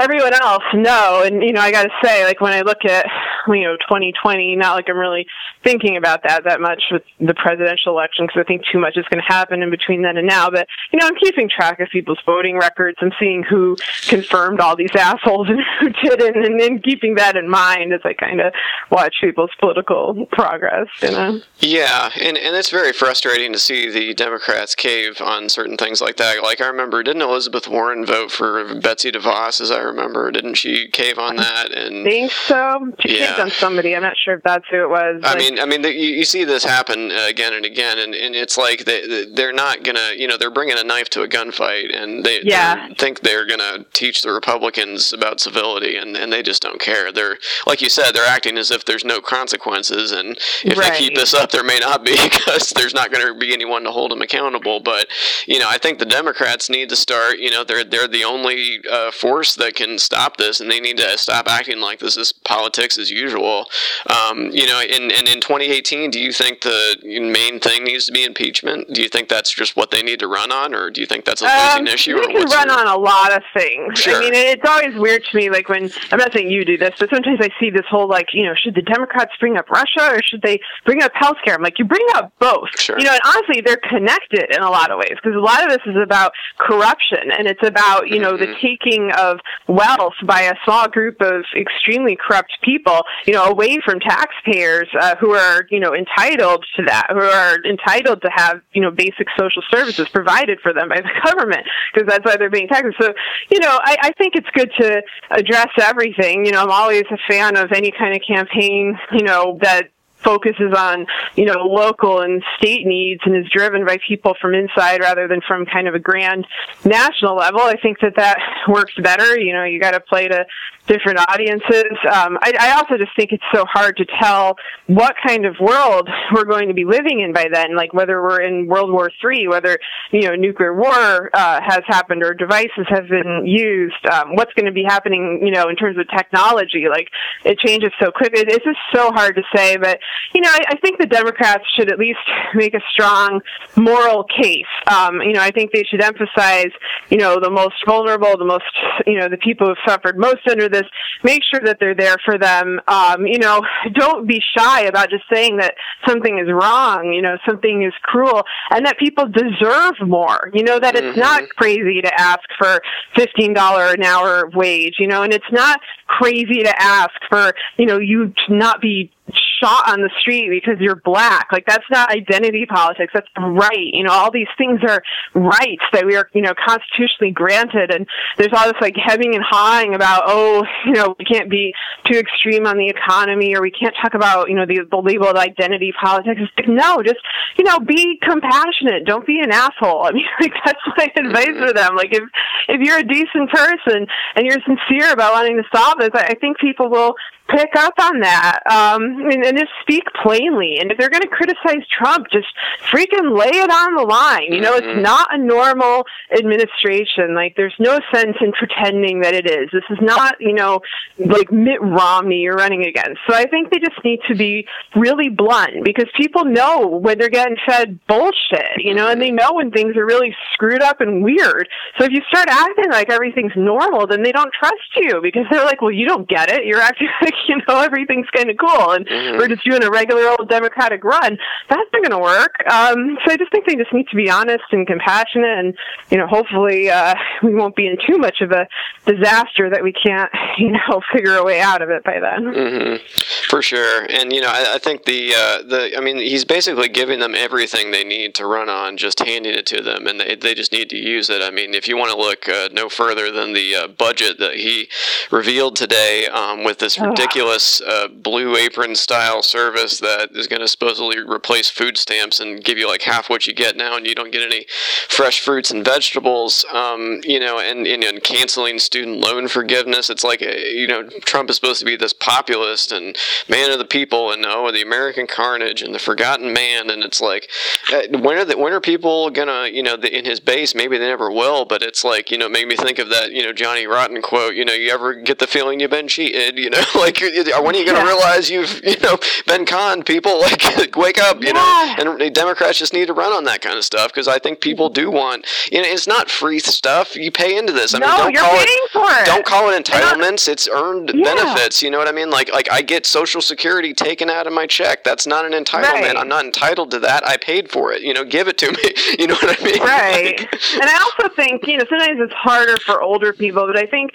Everyone else, no. And you know, I got to say, like when I look at you know 2020, not like I'm really thinking about that that much with the presidential election because I think too much is going to happen in between then and now. But you know, I'm keeping track of people's voting records. I'm seeing who confirmed all these assholes and who didn't, and then keeping that in mind as I kind of watch people's political progress. You know. Yeah, and and it's very frustrating to see the Democrats cave on certain things like that. Like I remember, didn't Elizabeth Warren vote for Betsy DeVos? As I remember, didn't she cave on that? And I think so. She yeah. caved on somebody. I'm not sure if that's who it was. I mean, I mean, the, you, you, see this happen uh, again and again, and, and it's like they they're not gonna, you know, they're bringing a knife to a gunfight, and they yeah. think they're gonna teach the Republicans about civility, and, and they just don't care. They're like you said, they're acting as if there's no consequences, and if right. they keep this up, there may not be because there's not going to be anyone to hold them accountable. But you know, I think the Democrats need to start. You know, they're they're the only uh, force that can stop this, and they need to stop acting like this is politics as usual. Um, you know, and, and in 2018, do you think the main thing needs to be impeachment? Do you think that's just what they need to run on, or do you think that's a losing um, issue? They can run your... on a lot of things. Sure. I mean, it's always weird to me, like when I'm not saying you do this, but sometimes I see this whole like, you know, should the Democrats bring up Russia or should they bring up healthcare? I'm like, you bring up both. Sure. You know, and honestly, they're connected in a lot of ways because a lot of this is about corruption and it's about you know mm-hmm. the taking of wealth by a small group of extremely corrupt people, you know, away from taxpayers uh, who are you know entitled to that, who are entitled to have you know basic social services provided for them by the government because that's why they're being taxed. So you know, I, I think it's good to address everything. You know, I'm always a fan of any kind of campaign you know that focuses on, you know, local and state needs and is driven by people from inside rather than from kind of a grand national level. I think that that works better. You know, you got to play to different audiences. Um, I, I also just think it's so hard to tell what kind of world we're going to be living in by then, like whether we're in World War Three, whether, you know, nuclear war uh, has happened or devices have been used, um, what's going to be happening, you know, in terms of technology. Like, it changes so quickly. It's just so hard to say, but you know, I, I think the Democrats should at least make a strong moral case. Um, you know, I think they should emphasize, you know, the most vulnerable, the most, you know, the people who've suffered most under this. Make sure that they're there for them. Um, you know, don't be shy about just saying that something is wrong. You know, something is cruel, and that people deserve more. You know, that it's mm-hmm. not crazy to ask for fifteen dollar an hour wage. You know, and it's not crazy to ask for, you know, you to not be shot on the street because you're black. Like that's not identity politics. That's right. You know, all these things are rights that we are, you know, constitutionally granted. And there's all this like hemming and hawing about, oh, you know, we can't be too extreme on the economy or we can't talk about, you know, the, the label of identity politics. No, just, you know, be compassionate. Don't be an asshole. I mean, like that's my advice for them. Like if, if you're a decent person and you're sincere about wanting to solve this, I think people will pick up on that um, and, and just speak plainly. And if they're going to criticize Trump, just freaking lay it on the line. You know, mm-hmm. it's not a normal administration. Like, there's no sense in pretending that it is. This is not, you know, like Mitt Romney you're running against. So I think they just need to be really blunt because people know when they're getting fed bullshit, you know, and they know when things are really screwed up and weird. So if you start acting like everything's normal, then they don't trust you because they're like, well, you don't get it. You're acting like like you know everything's kind of cool. And mm-hmm. we're just doing a regular old democratic run. That's not going to work. Um, so i just think they just need to be honest and compassionate and you know hopefully uh, we won't be in too much of a disaster that we can't you know figure a way out of it by then. Mm-hmm. for sure. And you know i, I think the uh, the i mean he's basically giving them everything they need to run on just handing it to them and they, they just need to use it. I mean if you want to look uh, no further than the uh, budget that he revealed today um, with this ridiculous ridiculous uh, blue apron style service that is going to supposedly replace food stamps and give you like half what you get now, and you don't get any fresh fruits and vegetables. Um, you know, and, and, and, canceling student loan forgiveness. It's like you know, Trump is supposed to be this populist and man of the people, and oh, the American carnage and the forgotten man, and it's like, uh, when are the, when are people gonna, you know, the, in his base? Maybe they never will, but it's like, you know, it made me think of that, you know, Johnny Rotten quote. You know, you ever get the feeling you've been cheated? You know, like like when are you going to yeah. realize you've you know been conned? People like wake up you yeah. know and democrats just need to run on that kind of stuff because i think people do want you know it's not free stuff. You pay into this. I no, mean don't you're call paying it, for it. don't call it entitlements. It's earned yeah. benefits. You know what i mean? Like like i get social security taken out of my check. That's not an entitlement. Right. i'm not entitled to that. I paid for it. You know give it to me. You know what i mean? Right. Like, and i also think you know sometimes it's harder for older people but i think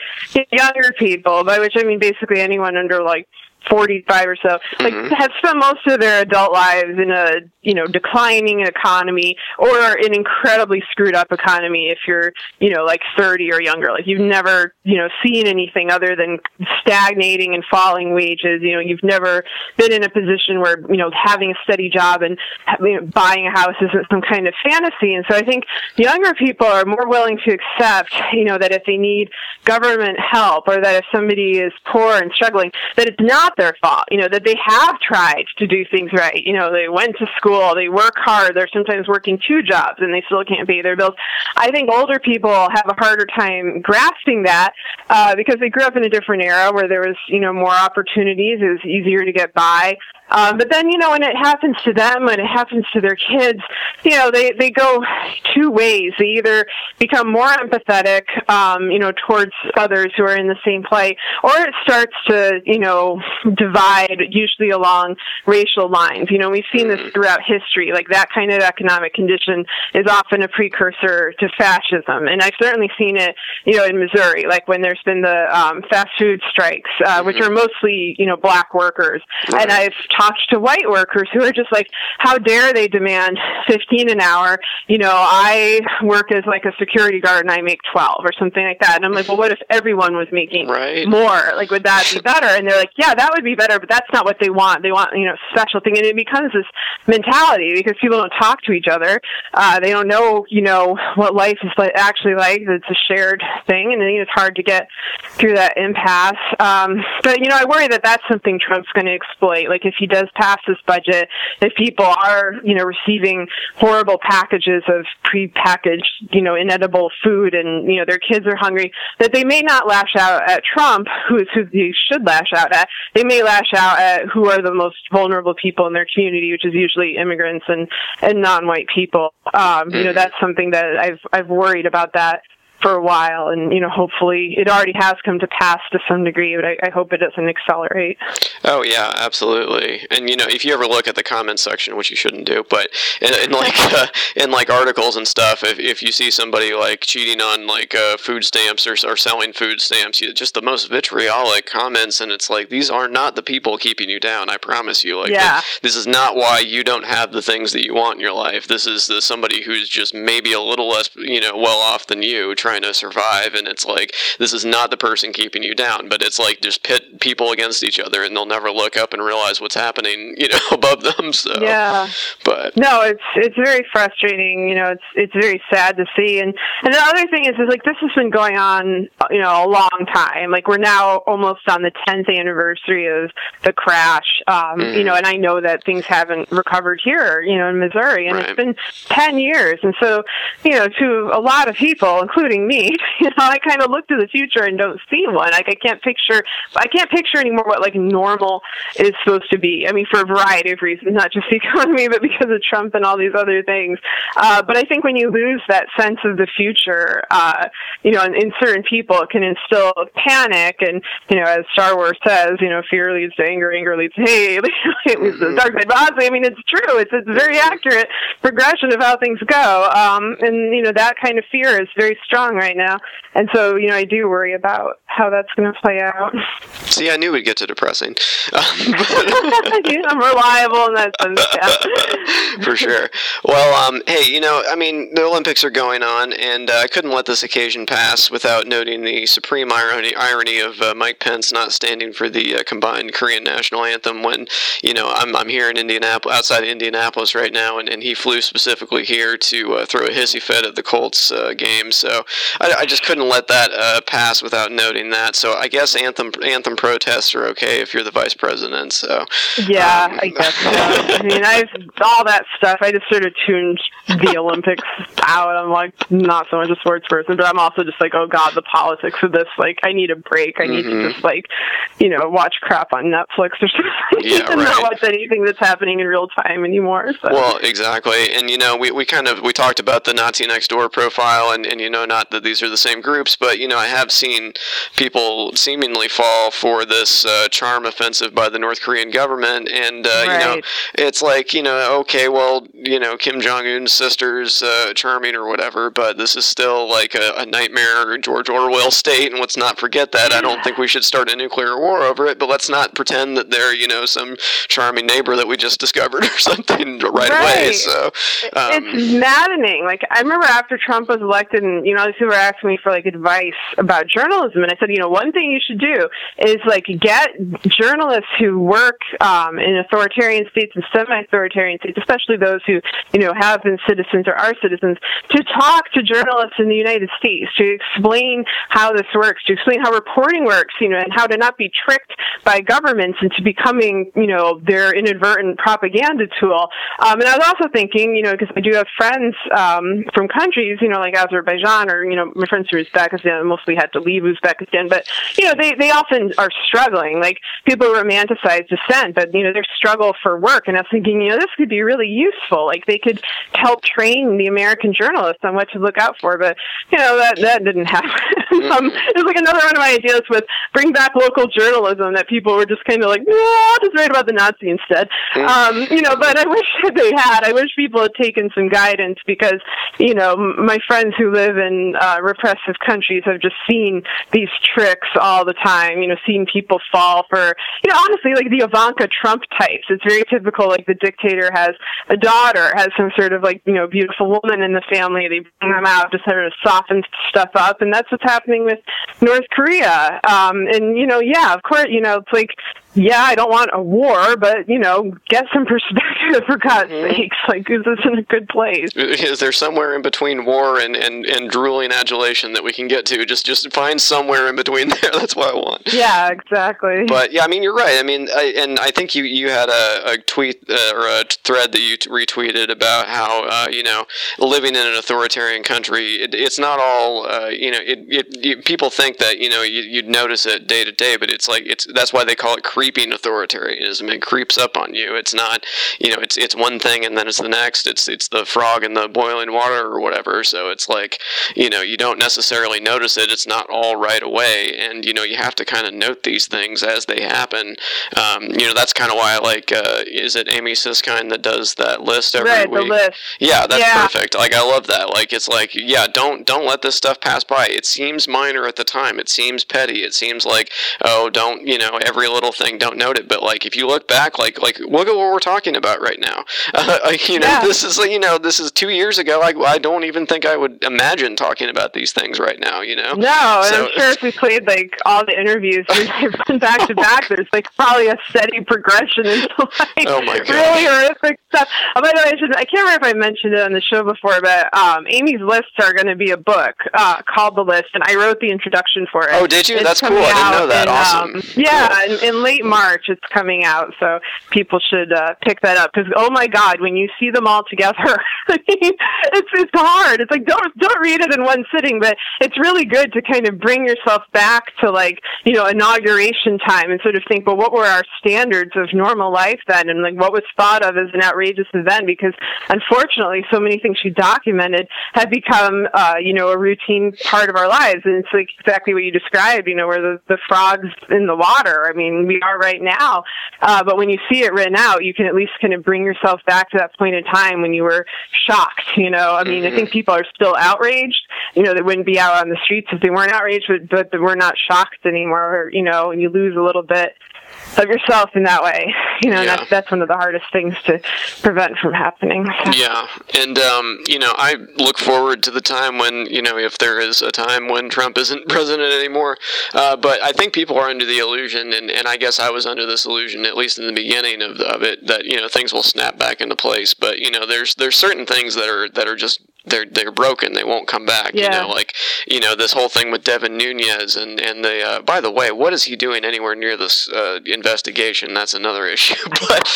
younger people by which i mean basically anyone under like 45 or so, like mm-hmm. have spent most of their adult lives in a, you know, declining economy or an incredibly screwed up economy if you're, you know, like 30 or younger. Like you've never, you know, seen anything other than stagnating and falling wages. You know, you've never been in a position where, you know, having a steady job and you know, buying a house isn't some kind of fantasy. And so I think younger people are more willing to accept, you know, that if they need government help or that if somebody is poor and struggling, that it's not not their fault. You know, that they have tried to do things right. You know, they went to school, they work hard, they're sometimes working two jobs and they still can't pay their bills. I think older people have a harder time grasping that uh, because they grew up in a different era where there was, you know, more opportunities. It was easier to get by. Um, but then, you know, when it happens to them, when it happens to their kids, you know, they, they go two ways. They either become more empathetic, um, you know, towards others who are in the same plight, or it starts to, you know, divide, usually along racial lines. You know, we've seen this mm. throughout history. Like that kind of economic condition is often a precursor to fascism. And I've certainly seen it, you know, in Missouri, like when there's been the um, fast food strikes, uh, which mm-hmm. are mostly, you know, black workers. And I've talked to white workers who are just like, how dare they demand 15 an hour? You know, I work as like a security guard and I make 12 or something like that. And I'm like, well, what if everyone was making right. more? Like, would that be better? And they're like, yeah, that would be better, but that's not what they want. They want, you know, special thing. And it becomes this mentality because people don't talk to each other. Uh, they don't know, you know, what life is like, actually like. It's a shared thing. And it's hard to get through that impasse. Um, but, you know, I worry that that's something Trump's going to exploit. Like, if he does pass this budget, if people are, you know, receiving horrible packages of prepackaged, you know, inedible food and, you know, their kids are hungry, that they may not lash out at Trump, who is who they should lash out at. They may lash out at who are the most vulnerable people in their community, which is usually immigrants and, and non-white people. Um, you know, mm-hmm. that's something that I've, I've worried about that for a while, and you know, hopefully, it already has come to pass to some degree, but I, I hope it doesn't accelerate. Oh yeah, absolutely. And you know, if you ever look at the comments section, which you shouldn't do, but in, in like uh, in like articles and stuff, if, if you see somebody like cheating on like uh, food stamps or, or selling food stamps, you, just the most vitriolic comments, and it's like these are not the people keeping you down. I promise you. Like, yeah. this is not why you don't have the things that you want in your life. This is the somebody who's just maybe a little less, you know, well off than you, trying to survive, and it's like this is not the person keeping you down. But it's like just pit people against each other, and they'll never look up and realize what's happening, you know, above them. So yeah, but no, it's it's very frustrating. You know, it's it's very sad to see. And and the other thing is, is like this has been going on, you know, a long time. Like we're now almost on the 10th anniversary of the crash. Um, mm. You know, and I know that things haven't recovered here, you know, in Missouri, and right. it's been 10 years. And so, you know, to a lot of people, including me, you know, I kind of look to the future and don't see one. Like I can't picture, I can't picture anymore what like normal is supposed to be. I mean, for a variety of reasons, not just the economy, but because of Trump and all these other things. Uh, but I think when you lose that sense of the future, uh, you know, in, in certain people, it can instill panic. And, you know, as Star Wars says, you know, fear leads to anger, anger leads to hate, it leads to the dark side. But honestly, I mean, it's true. It's, it's very accurate progression of how things go. Um, and, you know, that kind of fear is very strong right now. And so, you know, I do worry about how that's going to play out. See, I knew we'd get to depressing. I'm reliable in that sense, yeah. For sure. Well, um, hey, you know, I mean, the Olympics are going on, and uh, I couldn't let this occasion pass without noting the supreme irony, irony of uh, Mike Pence not standing for the uh, combined Korean national anthem when, you know, I'm, I'm here in Indianapolis, outside Indianapolis right now, and, and he flew specifically here to uh, throw a hissy fit at the Colts uh, game. So I, I, just couldn't let that uh, pass without noting that. So I guess anthem anthem protests are okay if you're the vice president. So yeah, um, I guess so. I mean, I've all that stuff. I just sort of tuned the Olympics out. I'm like not so much a sports person, but I'm also just like, oh god, the politics of this. Like, I need a break. I need mm-hmm. to just like, you know, watch crap on Netflix or something, yeah, and right. not watch anything that's happening in real time anymore. So. Well, exactly, and you know, we, we kind of we talked about the Nazi next door profile, and and you know, not that these are the same groups, but you know, I have seen people seemingly fall for this uh, charm offensive by the North Korean government, and uh, right. you know, it's like you know, okay, well, you know, Kim Jong Un's sister's uh, charming or whatever, but this is still like a, a nightmare George Orwell state, and let's not forget that. I don't think we should start a nuclear war over it, but let's not pretend that they're you know some charming neighbor that we just discovered or something right, right. away. So um, it's maddening. Like I remember after Trump was elected, and you know, people were asking me for like advice about journalism, and I said, you know, one thing you should do is like get journalists who work um, in authoritarian states and semi-authoritarian states, especially those who you know have been citizens or are citizens, to talk to journalists in the United States to explain how this works, to explain how reporting works, you know, and how to not be tricked by governments into becoming, you know, their inadvertent propaganda tool. Um, and I was also thinking, you know, because I do have friends um, from countries, you know, like Azerbaijan or, you know, my friends from Uzbekistan mostly had to leave Uzbekistan, but, you know, they, they often are struggling. Like, people romanticize dissent, but, you know, their struggle for work. And I was thinking, you know, this could be really useful. Like, they could help train the American journalists on what to look out for. But, you know, that, that didn't happen. um, it was like another one of my ideas with bring back local journalism that people were just kind of like, no, I'll just write about the Nazi instead. Um, you know, but I wish they had. I wish people had taken some guidance because, you know, my friends who live in uh, repressive countries have just seen these tricks all the time. You know, seen people fall for, you know, honestly, like the Ivanka Trump types. It's very typical. Like the dictator has a daughter, has some sort of like, you know, beautiful woman in the family. They bring them out to sort of soften stuff up, and that's what's happening with North Korea. Um, and you know, yeah, of course, you know, it's like yeah, I don't want a war, but you know, get some perspective for God's mm-hmm. sakes. Like, is this in a good place? Is there somewhere in between war and, and, and drooling adulation that we can get to? Just just find somewhere in between there. That's what I want. Yeah, exactly. But yeah, I mean, you're right. I mean, I, and I think you you had a, a tweet uh, or a thread that you t- retweeted about how uh, you know living in an authoritarian country, it, it's not all uh, you know. It, it, it, people think that you know you, would notice it day to day, but it's like it's that's why they call it creep creeping authoritarianism. It creeps up on you. It's not, you know, it's it's one thing and then it's the next. It's it's the frog in the boiling water or whatever. So it's like, you know, you don't necessarily notice it. It's not all right away, and you know, you have to kind of note these things as they happen. Um, you know, that's kind of why I like. Uh, is it Amy Siskind that does that list every right, week? The list. Yeah, that's yeah. perfect. Like I love that. Like it's like, yeah, don't don't let this stuff pass by. It seems minor at the time. It seems petty. It seems like, oh, don't you know every little thing, don't note it. But like if you look back, like like look at what we're talking about right now. Uh, you know, yeah. this is you know this is two years ago. Like I don't even think I would imagine talking about these things right now. You know. No, so, and I'm sure if we played like all the interviews we back to back, there's like probably a steady progression into like oh my God. really horrific stuff. Oh, by the way, I, should, I can't remember if I mentioned it on the show before, but um, Amy's lists are going to be a book uh, called The List, and I wrote the introduction for it. Oh, did you? It's That's cool. I didn't know that. In, awesome. Um, yeah, cool. in, in, late March it's coming out, so people should uh, pick that up because oh my God, when you see them all together, it's it's hard. It's like don't don't read it in one sitting, but it's really good to kind of bring yourself back to like you know inauguration time and sort of think, well, what were our standards of normal life then, and like what was thought of as an outrageous event? Because unfortunately, so many things she documented have become uh, you know a routine part of our lives, and it's like exactly what you described. You know, where the the frogs in the water. I mean, we right now, uh, but when you see it written out, you can at least kind of bring yourself back to that point in time when you were shocked. You know, I mean, mm-hmm. I think people are still outraged. You know, they wouldn't be out on the streets if they weren't outraged, but, but we're not shocked anymore. You know, and you lose a little bit of yourself in that way. You know, yeah. that's that's one of the hardest things to prevent from happening. So. Yeah, and um, you know, I look forward to the time when you know, if there is a time when Trump isn't president anymore. Uh, but I think people are under the illusion, and, and I guess I was under this illusion at least in the beginning of, of it that you know things will snap back into place. But you know, there's there's certain things that are that are just they're they're broken. They won't come back. Yeah. You know, like you know this whole thing with Devin Nunes and and the. Uh, by the way, what is he doing anywhere near this uh, investigation? That's another issue. but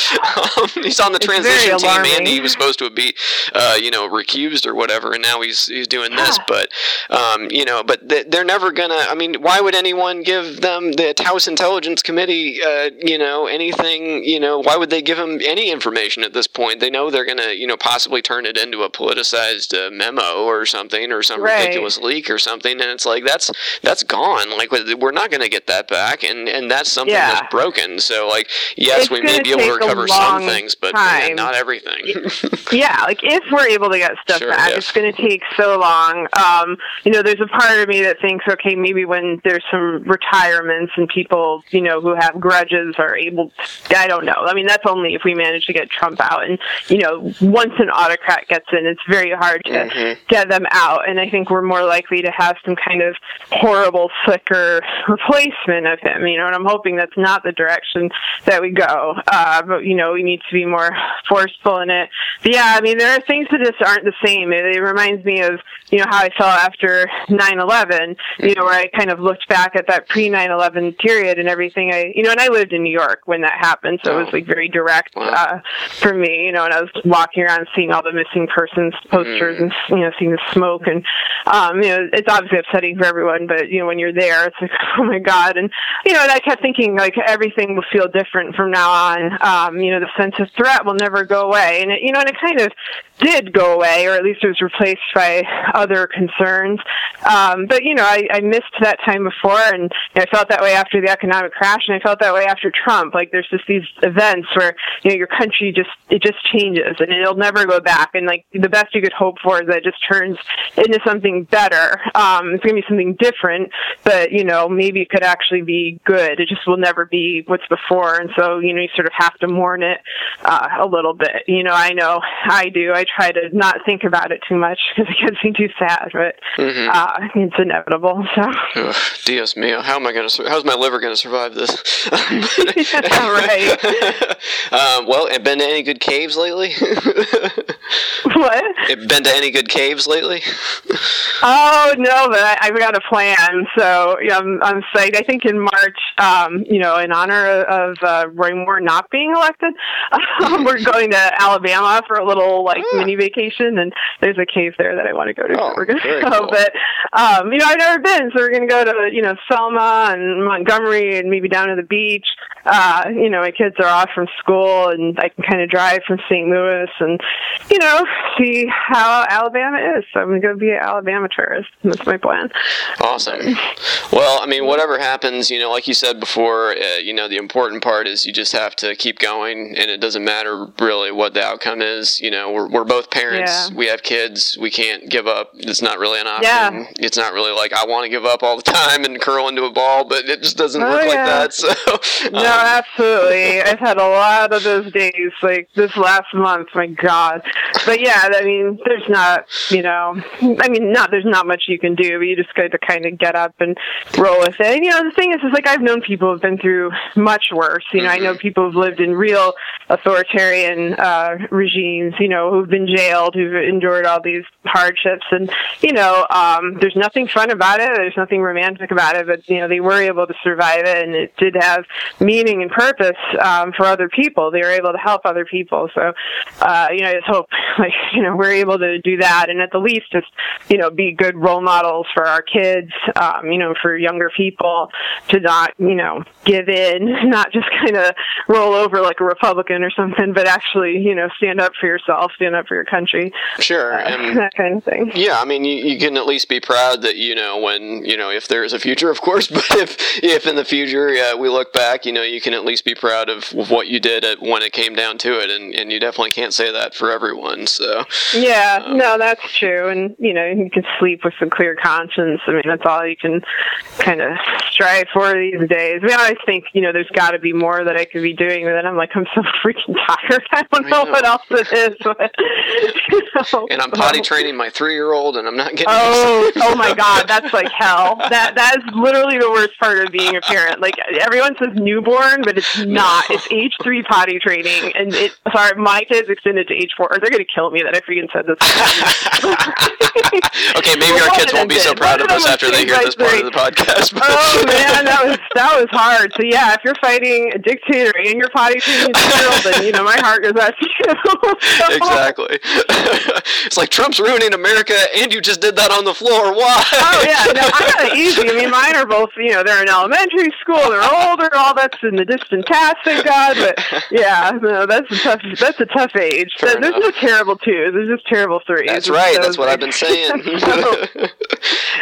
um, he's on the it's transition team, and he was supposed to be, uh, you know, recused or whatever, and now he's he's doing this. But um, you know, but they're never gonna. I mean, why would anyone give them the House Intelligence Committee? Uh, you know, anything? You know, why would they give them any information at this point? They know they're gonna, you know, possibly turn it into a politicized uh, memo or something or some right. ridiculous leak or something and it's like that's that's gone. Like we're not going to get that back and and that's something yeah. that's broken. So like yes it's we may be able to recover some things but man, not everything. Yeah like if we're able to get stuff sure, back yes. it's going to take so long. Um you know there's a part of me that thinks okay maybe when there's some retirements and people you know who have grudges are able to, i don't know. I mean that's only if we manage to get trump out. And you know once an autocrat gets in it's very hard to mm-hmm. get them out. And I think we're more likely to have some kind of horrible, slicker replacement of him. You know, and I'm hoping that's not the direction that we go. Uh, but you know, we need to be more forceful in it. But yeah, I mean, there are things that just aren't the same. It, it reminds me of you know how I felt after 9/11. You know, where I kind of looked back at that pre 9/11 period and everything. I you know, and I lived in New York when that happened, so it was like very direct uh, for me. You know, and I was walking around seeing all the missing persons posters and you know seeing the smoke and um, you know it's obviously upsetting for everyone, but you know when you're there, it's like oh my god, and you know and I kept thinking like everything will feel different from now on. Um, you know the sense of threat will never go away, and it, you know and it kind of did go away, or at least it was replaced by other concerns. Um, but you know I, I missed that time before, and you know, I felt that way after the economic crash, and I felt that way after Trump. Like there's just these events where you know your country just it just changes, and it'll never go back. And like the best you could hope for is that it just turns into something better. Um, it's going to be something different, but you know, maybe it could actually be good. It just will never be what's before, and so you know, you sort of have to mourn it uh, a little bit. You know, I know I do. I try to not think about it too much because it gets me too sad, but mm-hmm. uh, it's inevitable. So, Ugh, Dios mío, how am I going to? How's my liver going to survive this? right. um, well, have been to any good caves lately? what? Have been to any good caves lately? oh no, but I, I've got a plan. So yeah, I'm, I'm psyched. I think in March, um, you know, in honor of uh, Roy Moore not being elected, um, we're going to Alabama for a little like. mini vacation, and there's a cave there that I want to go to. Oh, so we're to go. Cool. But um, you know, I've never been, so we're going to go to you know Selma and Montgomery, and maybe down to the beach. Uh, you know, my kids are off from school, and I can kind of drive from St. Louis, and you know, see how Alabama is. So I'm going to go be an Alabama tourist. That's my plan. Awesome. Well, I mean, whatever happens, you know, like you said before, uh, you know, the important part is you just have to keep going, and it doesn't matter really what the outcome is. You know, we're, we're both parents. Yeah. We have kids. We can't give up. It's not really an option. Yeah. It's not really like I want to give up all the time and curl into a ball, but it just doesn't oh, work yeah. like that. So no, um, absolutely. I've had a lot of those days, like this last month. My God. But yeah, I mean, there's not, you know, I mean, not there's not much you can do. But you just got to kind of get up and roll with it. And, you know, the thing is, is like I've known people who've been through much worse. You know, I know mm-hmm. people who've lived in real authoritarian uh, regimes. You know, who've been jailed, who've endured all these hardships, and you know, um, there's nothing fun about it. There's nothing romantic about it. But you know, they were able to survive it, and it did have meaning and purpose um, for other people. They were able to help other people. So, uh, you know, I just hope like you know we're able to do that, and at the least just you know be good role models for our kids. Um, you know, for younger people to not you know give in, not just kind of roll over like a Republican or something, but actually you know stand up for yourself, stand up for your country. Sure, uh, and that kind of thing. Yeah, I mean, you, you can at least be proud that you know when you know if there is a future, of course, but if if in the future uh, we look back, you know, you can at least be proud of, of what you did at, when it came down to it, and and you definitely can't say that for everyone. So yeah, um, no, that's true, and you know, you can sleep with a clear conscience. I mean, that's all you can kind of strive for these days. I mean, I think you know, there's got to be more that I could be doing, but then I'm like, I'm so freaking tired. I don't know, know. what else it is. But, and I'm potty training my three year old, and I'm not getting. Oh, oh my God, that's like hell. That that is literally the worst part of being a parent. Like everyone says newborn, but it's not. No. It's age three potty training, and it. Sorry, my kids extended to age four. Or they're gonna kill me that I freaking said this. okay, maybe well, our kids won't be so proud of us after they hear this part of the podcast. oh man, that was that was hard. So yeah, if you're fighting a dictator and you're potty training a girl, then you know my heart goes out to you. exactly. it's like Trump's ruining America, and you just did that on the floor. Why? oh yeah, no, I got it easy. I mean, mine are both. You know, they're in elementary school. They're older. All that's in the distant past, thank God. But yeah, no, that's a tough. That's a tough age. Fair there's enough. no terrible twos. There's just terrible threes. That's right. That's what I've been saying.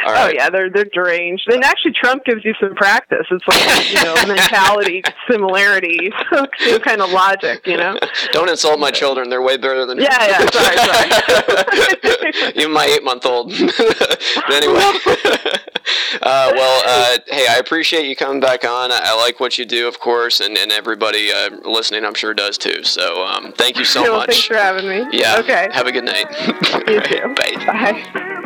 Oh yeah, they're they're deranged. And actually, Trump gives you some practice. It's like you know mentality similarities, some kind of logic. You know. Don't insult my children. They're way better than. Yeah, yeah. Sorry, sorry. Even my eight month old. but anyway. Uh, well, uh, hey, I appreciate you coming back on. I, I, like what you do, of course, and, and everybody uh, listening, I'm sure, does too. So um, thank you so well, much. Thanks for having me. Yeah. Okay. Have a good night. You too. Bye. Bye.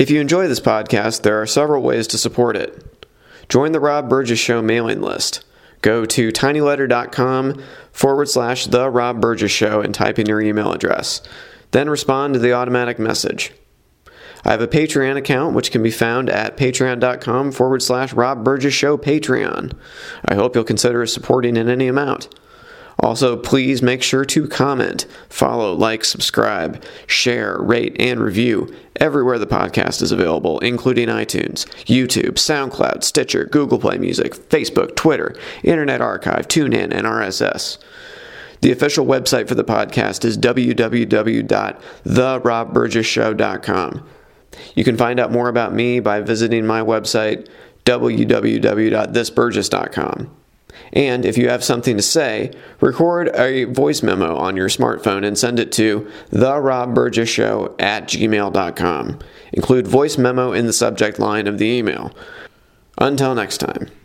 If you enjoy this podcast, there are several ways to support it. Join the Rob Burgess Show mailing list. Go to tinyletter.com forward slash The Rob Burgess Show and type in your email address. Then respond to the automatic message. I have a Patreon account which can be found at patreon.com forward slash Rob Burgess Show Patreon. I hope you'll consider supporting in any amount. Also, please make sure to comment, follow, like, subscribe, share, rate, and review everywhere the podcast is available, including iTunes, YouTube, SoundCloud, Stitcher, Google Play Music, Facebook, Twitter, Internet Archive, TuneIn, and RSS. The official website for the podcast is www.therobburgessshow.com. You can find out more about me by visiting my website, www.thisburgess.com. And if you have something to say, record a voice memo on your smartphone and send it to therobburgessshow at gmail.com. Include voice memo in the subject line of the email. Until next time.